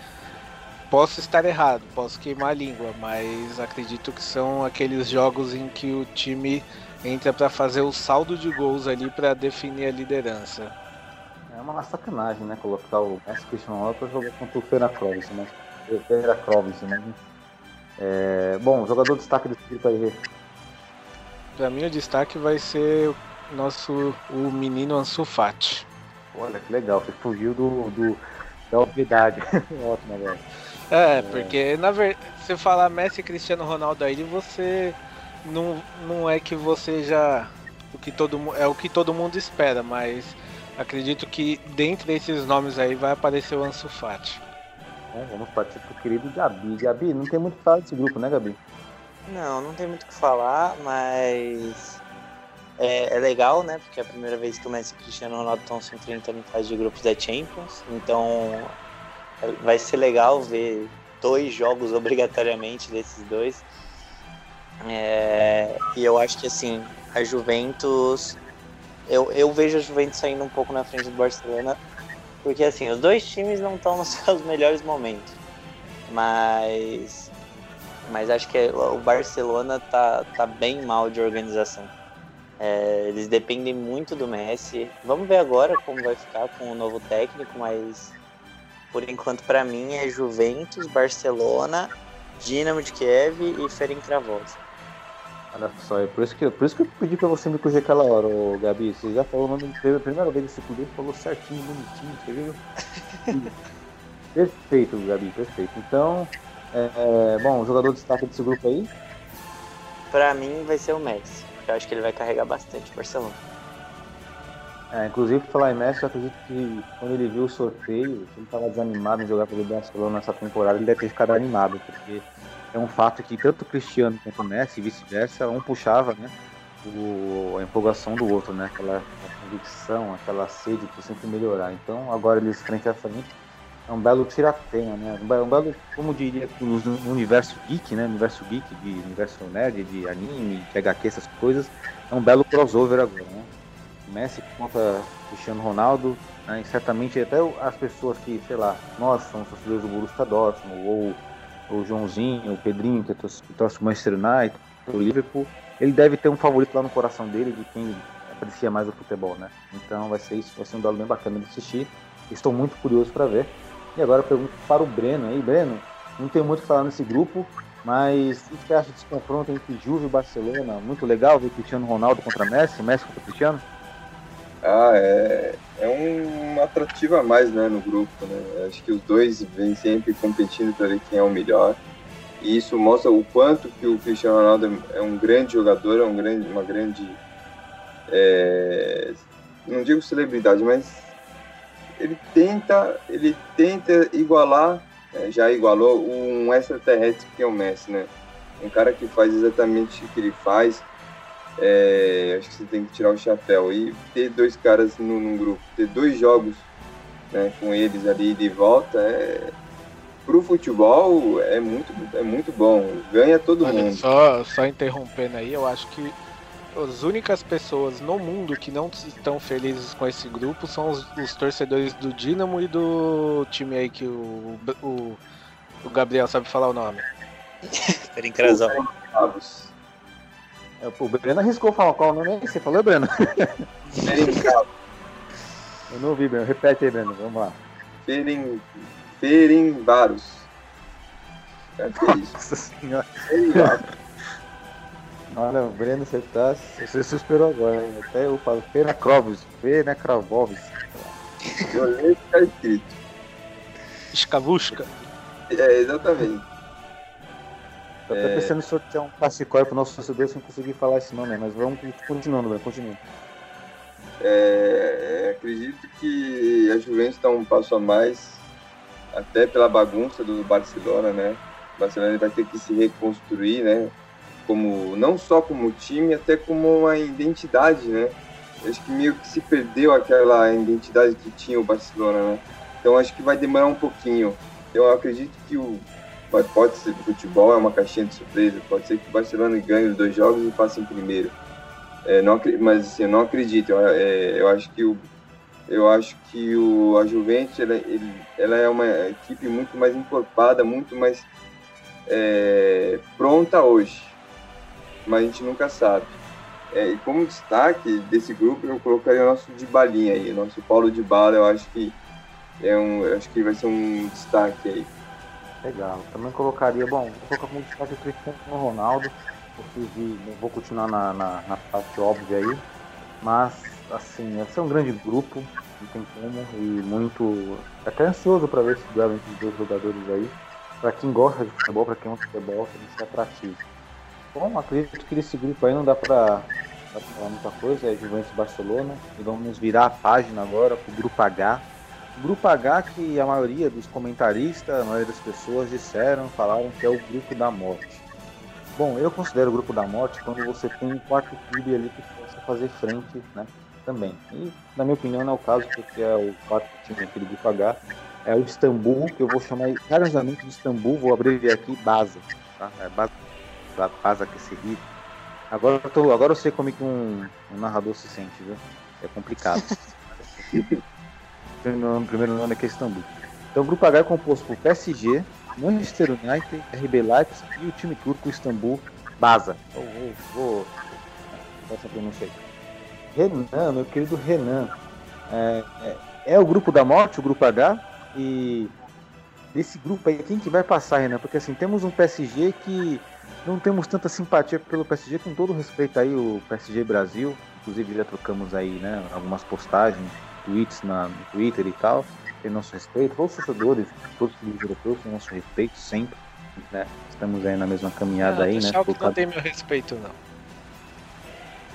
posso estar errado, posso queimar a língua, mas acredito que são aqueles jogos em que o time entra para fazer o saldo de gols ali para definir a liderança. É uma sacanagem, né? Colocar o Messi Cristiano Ronaldo para jogar contra o Feira Clovis, né? Feira Clovis, né? É... Bom, jogador de destaque desse grupo aí. Para mim o destaque vai ser o nosso o menino Ansu Fati. Olha que legal, você fugiu do, do da obviedade. Ótimo agora. É, porque na verdade, se falar Messi e Cristiano Ronaldo aí, você não, não é que você já o que todo é o que todo mundo espera, mas acredito que dentre esses nomes aí vai aparecer o Ansu Fati. Bom, vamos partir pro querido Gabi. Gabi, não tem muito o que falar desse grupo, né, Gabi? Não, não tem muito o que falar, mas é, é, legal, né? Porque é a primeira vez que o Messi e o Cristiano Ronaldo estão se enfrentando em fase de grupos da Champions. Então é, vai ser legal ver dois jogos obrigatoriamente desses dois. É, e eu acho que assim, a Juventus. Eu, eu vejo a Juventus saindo um pouco na frente do Barcelona. Porque assim, os dois times não estão nos seus melhores momentos. Mas. Mas acho que o Barcelona tá, tá bem mal de organização. É, eles dependem muito do Messi. Vamos ver agora como vai ficar com o novo técnico, mas por enquanto para mim é Juventus, Barcelona, Dinamo de Kiev e Ferencváros. Olha só, é por isso que, por isso que eu pedi pra você me corrigir aquela hora, ô, Gabi. Você já falou o nome a primeira vez que você pediu, falou certinho, bonitinho, você viu? perfeito, Gabi, perfeito. Então, é, é, bom, o jogador de destaque desse grupo aí? Pra mim vai ser o Messi, porque eu acho que ele vai carregar bastante o Barcelona. É, inclusive, falar em Messi, eu acredito que quando ele viu o sorteio, ele estava desanimado em jogar pelo Barcelona nessa temporada, ele deve ter ficado animado, porque é um fato que tanto o Cristiano quanto o Messi vice-versa, um puxava né, o, a empolgação do outro, né, aquela convicção, aquela sede por sempre melhorar. Então, agora eles frente a frente, é um belo tiratema, né? Um belo, como diria no universo geek, né? Universo geek, de universo nerd, de anime, de HQ, essas coisas, é um belo crossover agora, né? Messi contra Cristiano Ronaldo, né? certamente até as pessoas que, sei lá, nós somos torcedores do Borussia Dortmund, ou o Joãozinho, o Pedrinho, que torce o Manchester United, o Liverpool, ele deve ter um favorito lá no coração dele de quem aprecia mais o futebol, né? Então vai ser isso, vai ser um duelo bem bacana de assistir. Estou muito curioso para ver. E agora eu pergunto para o Breno aí, Breno, não tem muito o que falar nesse grupo, mas o que você acha desse confronto entre Juve e Barcelona? Muito legal ver Cristiano Ronaldo contra Messi, Messi contra Cristiano? Ah, é, é um atrativo a mais né, no grupo. Né? Acho que os dois vêm sempre competindo para ver quem é o melhor. E isso mostra o quanto que o Cristiano Ronaldo é um grande jogador, é um grande, uma grande. É, não digo celebridade, mas ele tenta, ele tenta igualar, é, já igualou um extraterrestre que é o Messi, né? Um cara que faz exatamente o que ele faz, é, acho que você tem que tirar o chapéu. E ter dois caras no, num grupo, ter dois jogos né, com eles ali de volta, é, pro futebol é muito, é muito bom. Ganha todo Olha, mundo. Só, só interrompendo aí, eu acho que as únicas pessoas no mundo que não estão felizes com esse grupo são os, os torcedores do Dinamo e do time aí que o, o, o Gabriel sabe falar o nome. Ferincrazol. É, o Breno arriscou falar qual o nome é esse? Você falou, Breno? Ferencravos. Eu não ouvi, Breno. Repete aí, Breno. Vamos lá. Feren... Ferenbaros. É que é. Nossa senhora. Olha, o Breno, você tá. Você se esperou agora, hein? Até eu falo Fenacrovis. Fenacrovovis. Eu olhei e tá escrito. Escavusca. É, exatamente. Tô até pensando em sortear um Passicói pro nosso torcedor sem conseguir falar esse nome, mas vamos continuando, Breno. Continua. É, acredito que a Juventus está um passo a mais, até pela bagunça do Barcelona, né? O Barcelona vai ter que se reconstruir, né? Como, não só como time, até como uma identidade, né? Acho que meio que se perdeu aquela identidade que tinha o Barcelona, né? Então acho que vai demorar um pouquinho. Eu acredito que o pode ser futebol é uma caixinha de surpresa. Pode ser que o Barcelona ganhe os dois jogos e passe em primeiro. É, não, mas assim, eu não acredito. Eu, é, eu acho que o eu acho que o, a Juventus ela, ele- ela é uma equipe muito mais encorpada, muito mais é, pronta hoje. Mas a gente nunca sabe. É, e como destaque desse grupo, eu colocaria o nosso de balinha aí, o nosso Paulo de Bala. Eu acho que é um, acho que vai ser um destaque aí. Legal. Também colocaria, bom, vou colocar como destaque o Cristiano Ronaldo, porque vi- vou continuar na, na, na parte óbvia aí, mas assim, vai ser um grande grupo, não tem como, e muito. Até ansioso para ver esse duelo entre os dois jogadores aí. Para quem gosta de futebol, para quem ama futebol, tem que ser atrativo. Bom, acredito que desse grupo aí não dá para falar muita coisa, é Juventus Barcelona, e vamos virar a página agora pro grupo H. Grupo H que a maioria dos comentaristas, a maioria das pessoas disseram, falaram que é o grupo da morte. Bom, eu considero o grupo da morte quando você tem um quarto clube ali que possa fazer frente, né, também. E, na minha opinião, não é o caso, porque é o quarto time aqui do grupo H, é o Istambul, que eu vou chamar carinhosamente de Istambul, vou abreviar aqui, Baza, tá? É Baza, Baza que se ri. Agora eu, tô, agora eu sei como é que um, um narrador se sente, viu? É complicado. primeiro primeiro nome aqui é Istambul. Então o grupo H é composto por PSG, Manchester United, RB Leipzig e o time turco Istambul Baza. Vou, vou vou essa pronúncia aí. Renan, meu querido Renan, é, é, é o grupo da morte, o grupo H, e desse grupo aí, quem que vai passar, Renan? Porque assim, temos um PSG que não temos tanta simpatia pelo PSG, com todo respeito aí, o PSG Brasil, inclusive já trocamos aí, né, algumas postagens, tweets na, no Twitter e tal, tem nosso respeito, todos os torcedores, todos os clubes europeus têm nosso respeito sempre, né, estamos aí na mesma caminhada aí, né, por não tem meu respeito, não.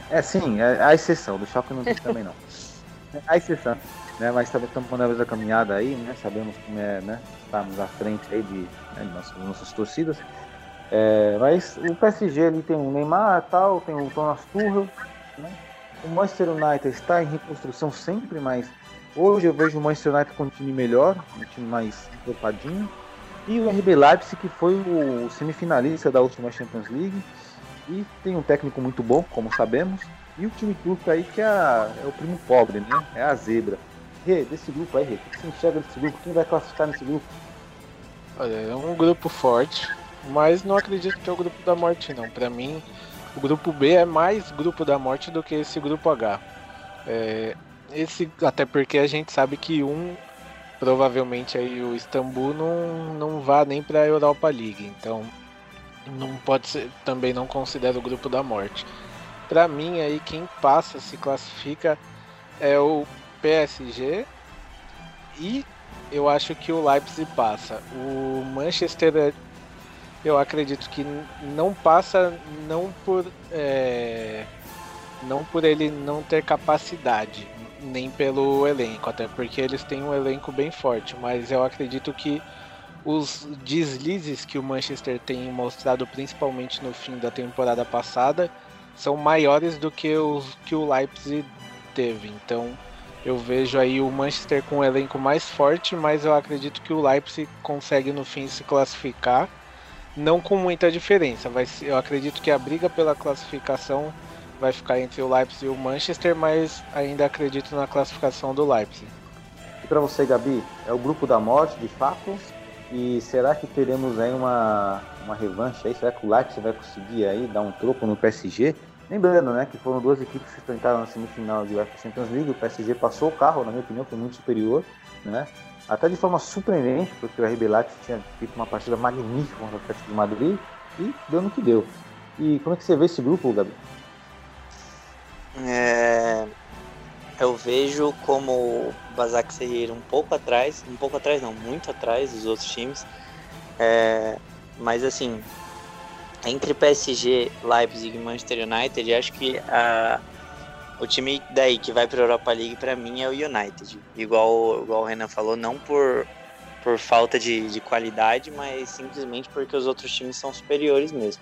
é, sim, é a exceção. Do Schalke não tem também não. É a exceção. Né? Mas também estamos na mesma caminhada aí, né? Sabemos como é, né? Estamos à frente aí de, né, de nossas, nossas torcidas. É, mas o PSG ali tem o Neymar tal, tem o Thomas Tuchel, né? O Manchester United está em reconstrução sempre, mas hoje eu vejo o Manchester United com um time melhor, um time mais encorpadinho. E o RB Leipzig, que foi o semifinalista da última Champions League, e tem um técnico muito bom, como sabemos. E o time turco aí que é, a- é o primo pobre, né? É a zebra. Rê, desse grupo aí, Rê, o que você enxerga desse grupo? Quem vai classificar nesse grupo? Olha, é um grupo forte, mas não acredito que é o grupo da morte, não. Pra mim, o grupo B é mais grupo da morte do que esse grupo H. É, esse, até porque a gente sabe que um, provavelmente aí o Istambul não, não vá nem pra Europa League, então não pode ser, também não considero o grupo da morte. Pra mim aí quem passa se classifica é o PSG e eu acho que o Leipzig passa. O Manchester, eu acredito que não passa não por é, não por ele não ter capacidade, nem pelo elenco, até porque eles têm um elenco bem forte, mas eu acredito que os deslizes que o Manchester tem mostrado, principalmente no fim da temporada passada, são maiores do que os que o Leipzig teve. Então, eu vejo aí o Manchester com um elenco mais forte, mas eu acredito que o Leipzig consegue no fim se classificar, não com muita diferença. Vai ser- eu acredito que a briga pela classificação vai ficar entre o Leipzig e o Manchester, mas ainda acredito na classificação do Leipzig. E pra você, Gabi, é o grupo da morte, de fato? E será que teremos aí uma, uma revanche aí? Será que o Leipzig vai conseguir aí dar um troco no PSG? Lembrando, né, que foram duas equipes que se enfrentaram na semifinal de UEFA Champions League. O PSG passou o carro, na minha opinião, foi muito superior, né? Até de forma surpreendente, porque o RB Leipzig tinha feito uma partida magnífica contra o Atlético de Madrid e deu no que deu. E como é que você vê esse grupo, Gabi? É, eu vejo como o Basak Seir um pouco atrás, um pouco atrás não, muito atrás dos outros times. É, mas assim, entre PSG, Leipzig e Manchester United, acho que a, o time daí que vai para a Europa League para mim é o United. Igual, igual o Renan falou, não por, por falta de, de qualidade, mas simplesmente porque os outros times são superiores mesmo.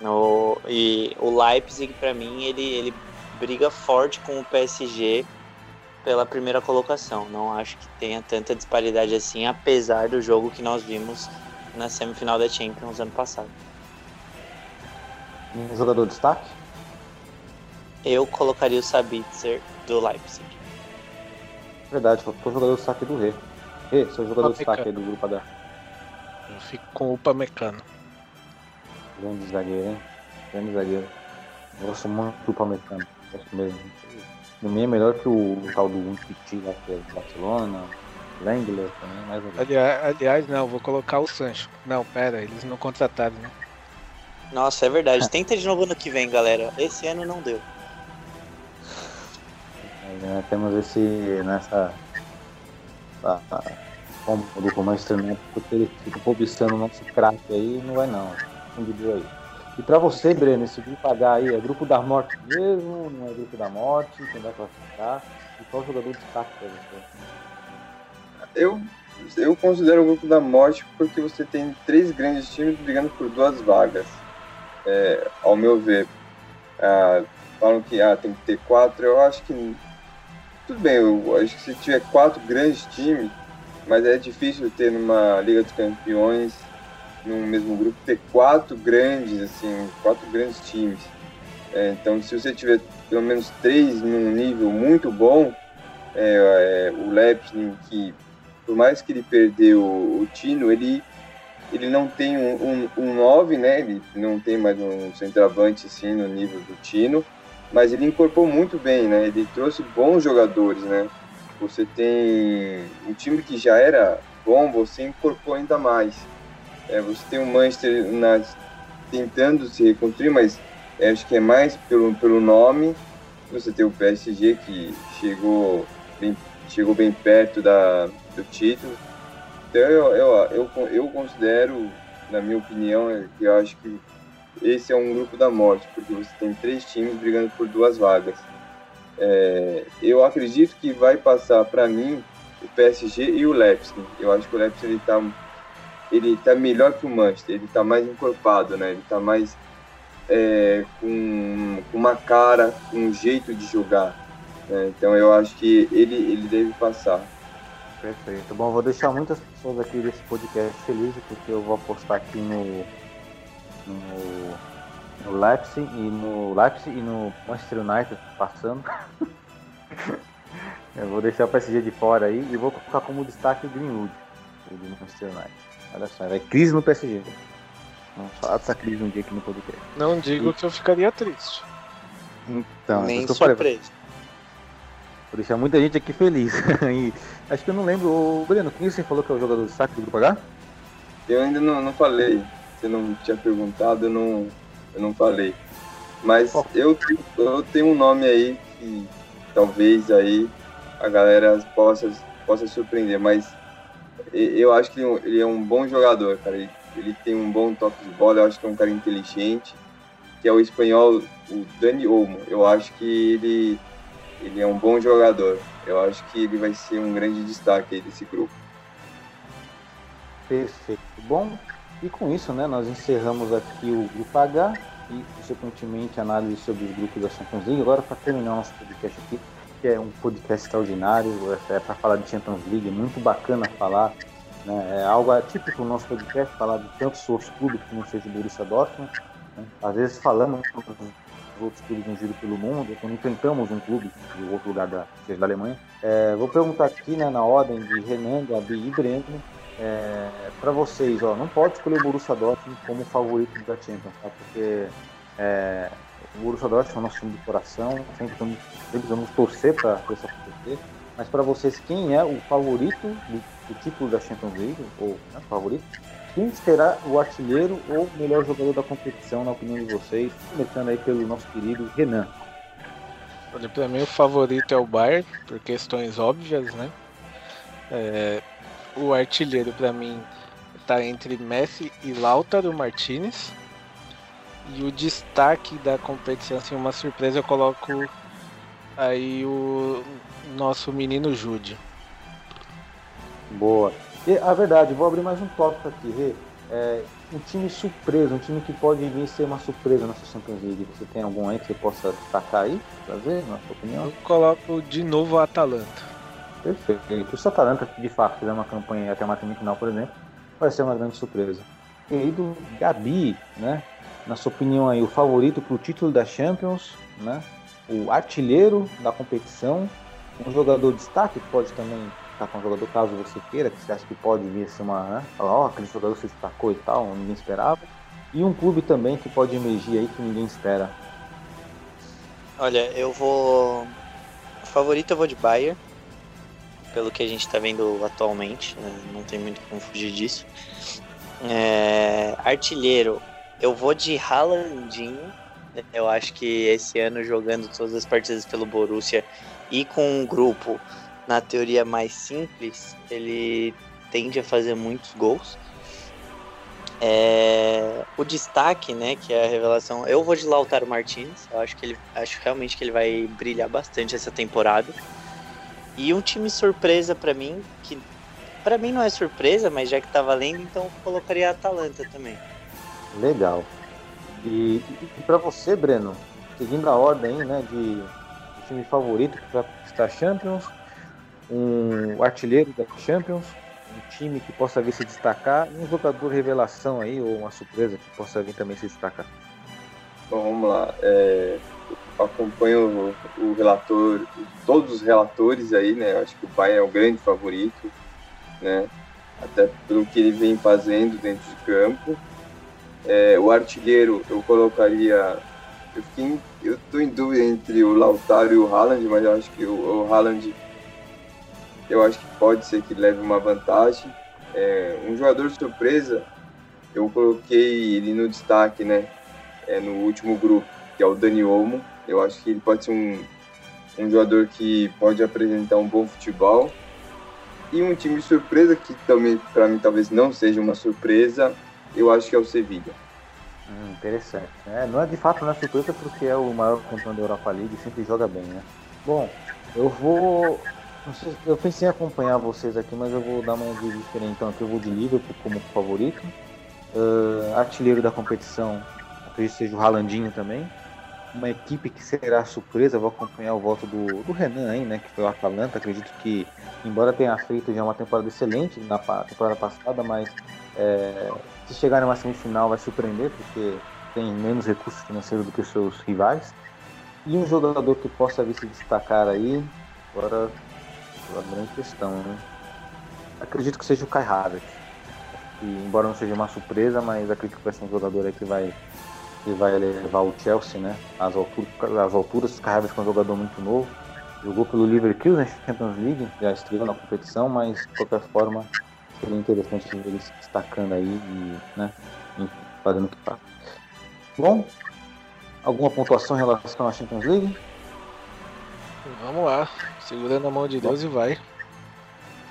No, e o Leipzig, para mim, ele, ele briga forte com o PSG pela primeira colocação. Não acho que tenha tanta disparidade assim, apesar do jogo que nós vimos na semifinal da Champions ano passado. Um jogador de destaque? Eu colocaria o Sabitzer do Leipzig. Verdade, faltou o jogador de destaque do Rê. Rê, seu jogador destaque aí do grupo H. Eu fico com o Upamecano. Grande zagueiro, hein? Grande zagueiro. Eu gosto muito do Upamecano. Gosto mesmo. No meio é melhor que o, o tal do Umtiti lá que é do Barcelona. Langler também, mais ou menos. Aliás, aliás, não, vou colocar o Sancho. Não, pera, eles não contrataram, né? Nossa, é verdade. Tenta de novo ano que vem, galera. Esse ano não deu. Né, temos esse nessa a, a, como do United porque ele fica cobiçando o nosso craque aí não vai não. Fundido aí e pra você Breno esse grupo H aí é grupo da morte mesmo? Não é grupo da morte? Quem vai classificar? E qual jogador destaque pra você? Eu, eu considero o grupo da morte porque você tem três grandes times brigando por duas vagas. É, ao meu ver, ah, falam que ah, tem que ter quatro. Eu acho que tudo bem. Eu acho que se tiver quatro grandes times, mas é difícil ter numa Liga dos Campeões, num mesmo grupo, ter quatro grandes, assim, quatro grandes times. É, então, se você tiver pelo menos três num nível muito bom, é, é, o Leipzig, que por mais que ele perdeu o Tino, ele, ele não tem um, um, um 9, né? Ele não tem mais um centroavante assim no nível do Tino, mas ele incorporou muito bem, né? Ele trouxe bons jogadores, né? Você tem um time que já era bom, você incorporou ainda mais. É, você tem o Manchester nas, tentando se reconstruir, mas é, acho que é mais pelo, pelo nome. Você tem o PSG que chegou bem, chegou bem perto da, do título. Então eu, eu, eu, eu considero, na minha opinião, é que eu acho que esse é um grupo da morte, porque você tem três times brigando por duas vagas. É, eu acredito que vai passar para mim o PSG e o Leipzig. Eu acho que o Leipzig ele tá, ele tá melhor que o Manchester, ele tá mais encorpado, né? Ele tá mais é, com, com uma cara, com um jeito de jogar. né? Então eu acho que ele, ele deve passar. Perfeito. Bom, vou deixar muitas pessoas aqui desse podcast felizes, porque eu vou apostar aqui no, no, no Leipzig e no Leipzig e no Manchester United passando. eu vou deixar o PSG de fora aí e vou colocar como destaque o Greenwood, o do Manchester United. Olha só, vai crise no PSG. Vamos falar dessa crise um dia aqui no podcast. Não digo que eu ficaria triste. Então, é Nem eu falei. surpresa. Vou deixar muita gente aqui feliz. E acho que eu não lembro. Ô, Breno, quem você falou que é o jogador de destaque do Grupo H? Eu ainda não, não falei. Você não tinha perguntado, eu não, eu não falei. Mas Qual? eu, eu tenho um nome aí que talvez aí a galera possa, possa surpreender, mas eu acho que ele é um- ele é um bom jogador, cara. Ele, ele tem um bom toque de bola, eu acho que é um cara inteligente, que é o espanhol, o Dani Olmo. Eu acho que ele, ele é um bom jogador. Eu acho que ele vai ser um grande destaque aí desse grupo. Perfeito. Bom, e com isso, né, nós encerramos aqui o Grupo H e, consequentemente, análise sobre os grupos da Champions League. Agora, para terminar nosso podcast aqui, que é um podcast extraordinário, é para falar de Champions League, muito bacana falar. Né, é algo atípico no nosso podcast, falar de tantos outros clubes que não seja o Borussia Dortmund. né. Às vezes falamos dos outros clubes no pelo mundo, quando enfrentamos um clube de outro lugar da, seja da Alemanha. É, vou perguntar aqui, né, na ordem de Renan, Gabi e Breno, é, para vocês, ó, não pode escolher o Borussia Dortmund como favorito da Champions, tá? Porque é, o Borussia Dortmund é o nosso time de coração, sempre vamos, sempre vamos torcer para isso acontecer. Mas para vocês, quem é o favorito do, do título da Champions League, ou né, favorito? Quem será o artilheiro ou melhor jogador da competição, na opinião de vocês? Começando aí pelo nosso querido Renan. Para mim o favorito é o Bayern, por questões óbvias, né? É, o artilheiro para mim está entre Messi e Lautaro Martinez. E o destaque da competição, assim, uma surpresa, eu coloco aí o nosso menino Jude. Boa. E a verdade, vou abrir mais um tópico aqui, Rê. É, um time surpresa, um time que pode vir ser uma surpresa nessa Champions League. Você tem algum aí que você possa destacar aí, trazer, na sua opinião? Eu coloco de novo o Atalanta. Perfeito. O Atalanta, de fato, fizer uma campanha até uma semifinal, por exemplo, vai ser uma grande surpresa. Querido Gabi, né? Na sua opinião aí, o favorito para o título da Champions, né? O artilheiro da competição, um jogador de destaque pode também estar com um jogador caso você queira, que você acha que pode vir ser uma, né? Falar, ó, oh, aquele jogador se destacou e tal, ninguém esperava. E um clube também que pode emergir aí que ninguém espera. Olha, eu vou. Favorito eu vou de Bayern pelo que a gente está vendo atualmente, né? não tem muito como fugir disso. É, artilheiro, eu vou de Haalandinho. Eu acho que esse ano jogando todas as partidas pelo Borussia e com um grupo na teoria mais simples, ele tende a fazer muitos gols. É, o destaque, né, que é a revelação, eu vou de Lautaro Martinez. Eu acho que ele, acho realmente que ele vai brilhar bastante essa temporada. E um time surpresa para mim, que para mim não é surpresa, mas já que tá valendo, então eu colocaria a Atalanta também. Legal. E, e para você, Breno, seguindo a ordem né, de, de time favorito para conquistar Champions, um artilheiro da Champions, um time que possa vir se destacar e um jogador revelação aí, ou uma surpresa que possa vir também se destacar. Bom, vamos lá. É, acompanho o, o, relator, todos os relatores aí, né? Acho que o Bayern é o grande favorito, né? Até pelo que ele vem fazendo dentro de campo. É, o artilheiro eu colocaria. Eu, fiquei, eu tô em dúvida entre o Lautaro e o Haaland, mas eu acho que o, o Haaland eu acho que pode ser que leve uma vantagem. É, um jogador surpresa, eu coloquei ele no destaque, né? É, no último grupo, que é o Dani Olmo. Eu acho que ele pode ser um, um jogador que pode apresentar um bom futebol. E um time surpresa, que também para mim talvez não seja uma surpresa, eu acho que é o Sevilla. Hum, interessante. É, não é de fato não é surpresa porque é o maior campeão da Europa League e sempre joga bem, né? Bom, eu vou. Eu pensei em acompanhar vocês aqui, mas eu vou dar uma de diferente. Então, aqui eu vou de Liverpool como favorito. Uh, artilheiro da competição, acredito que seja o Ralandinho também uma equipe que será surpresa, vou acompanhar o voto do, do Renan aí, né, que foi o Atalanta, acredito que, embora tenha feito já uma temporada excelente na temporada passada, mas é, se chegar numa semifinal vai surpreender, porque tem menos recursos financeiros do que os seus rivais, e um jogador que possa vir se destacar aí, agora a grande questão, né? acredito que seja o Kai Havertz, embora não seja uma surpresa, mas acredito que vai ser um jogador aí que vai que vai levar o Chelsea né, às, alturas, às alturas. Carregas com um jogador muito novo. Jogou pelo Liverpool na Champions League, já estreou na competição, mas de qualquer forma seria interessante ver ele se destacando aí e né, fazendo o que faz. Bom, alguma pontuação em relação à Champions League? Vamos lá, segurando a mão de Deus e vai.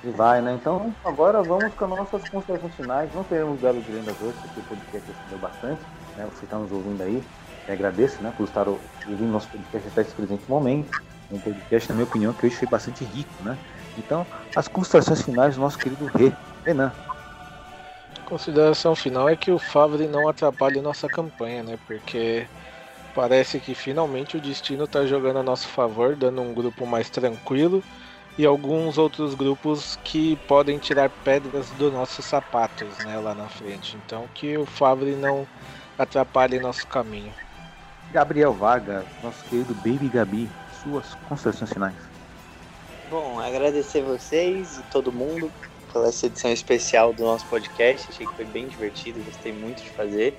E vai, né? Então agora vamos com as nossas considerações finais. Não teremos belo de lendas hoje, porque o podcast deu bastante né, você está nos ouvindo aí. Eu agradeço né, por estar ouvindo nosso podcast até esse presente momento. Um podcast, na minha opinião, que hoje foi bastante rico. Né? Então, as considerações finais do nosso querido Rê, Renan. A consideração final é que o Favre não atrapalhe nossa campanha, né? Porque parece que finalmente o destino está jogando a nosso favor, dando um grupo mais tranquilo e alguns outros grupos que podem tirar pedras dos nossos sapatos né, lá na frente. Então que o Favre não atrapalhe nosso caminho. Gabriel Vaga, nosso querido Baby Gabi, suas considerações finais. Bom, agradecer vocês e todo mundo pela essa edição especial do nosso podcast. Achei que foi bem divertido, gostei muito de fazer.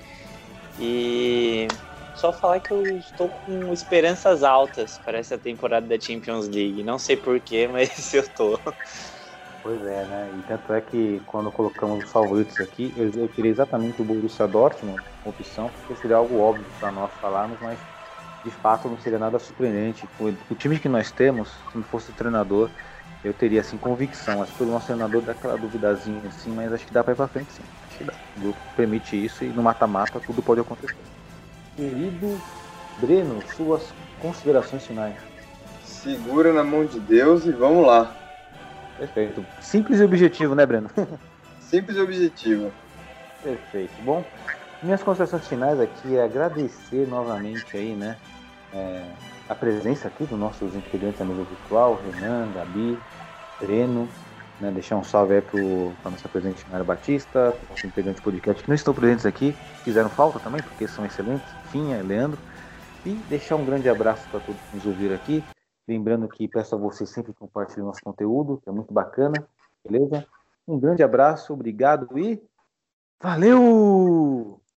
E só falar que eu estou com esperanças altas para essa temporada da Champions League. Não sei porquê, mas eu tô. Pois é, né? E tanto é que quando colocamos os favoritos aqui, eu, eu tirei exatamente o Borussia Dortmund, opção, porque seria algo óbvio para nós falarmos, mas de fato não seria nada surpreendente. O, o time que nós temos, se não fosse o treinador, eu teria assim convicção. Acho que pelo nosso treinador dá aquela duvidazinha assim, mas acho que dá para ir para frente sim. Acho que dá. O grupo permite isso e no mata-mata tudo pode acontecer. Querido Breno, suas considerações finais. Segura na mão de Deus e vamos lá. Perfeito. Simples e objetivo, né, Breno? Simples e objetivo. Perfeito. Bom, minhas considerações finais aqui é agradecer novamente aí, né, é, a presença aqui dos nossos integrantes da mesa virtual, Renan, Gabi, Breno, né, deixar um salve aí para a nossa presidente Mário Batista, nosso integrante do podcast que não estão presentes aqui, fizeram falta também, porque são excelentes, Finha, Leandro, e deixar um grande abraço para todos que nos ouviram aqui. Lembrando que peço a vocês sempre compartilhem nosso conteúdo, que é muito bacana, beleza? Um grande abraço, obrigado e valeu!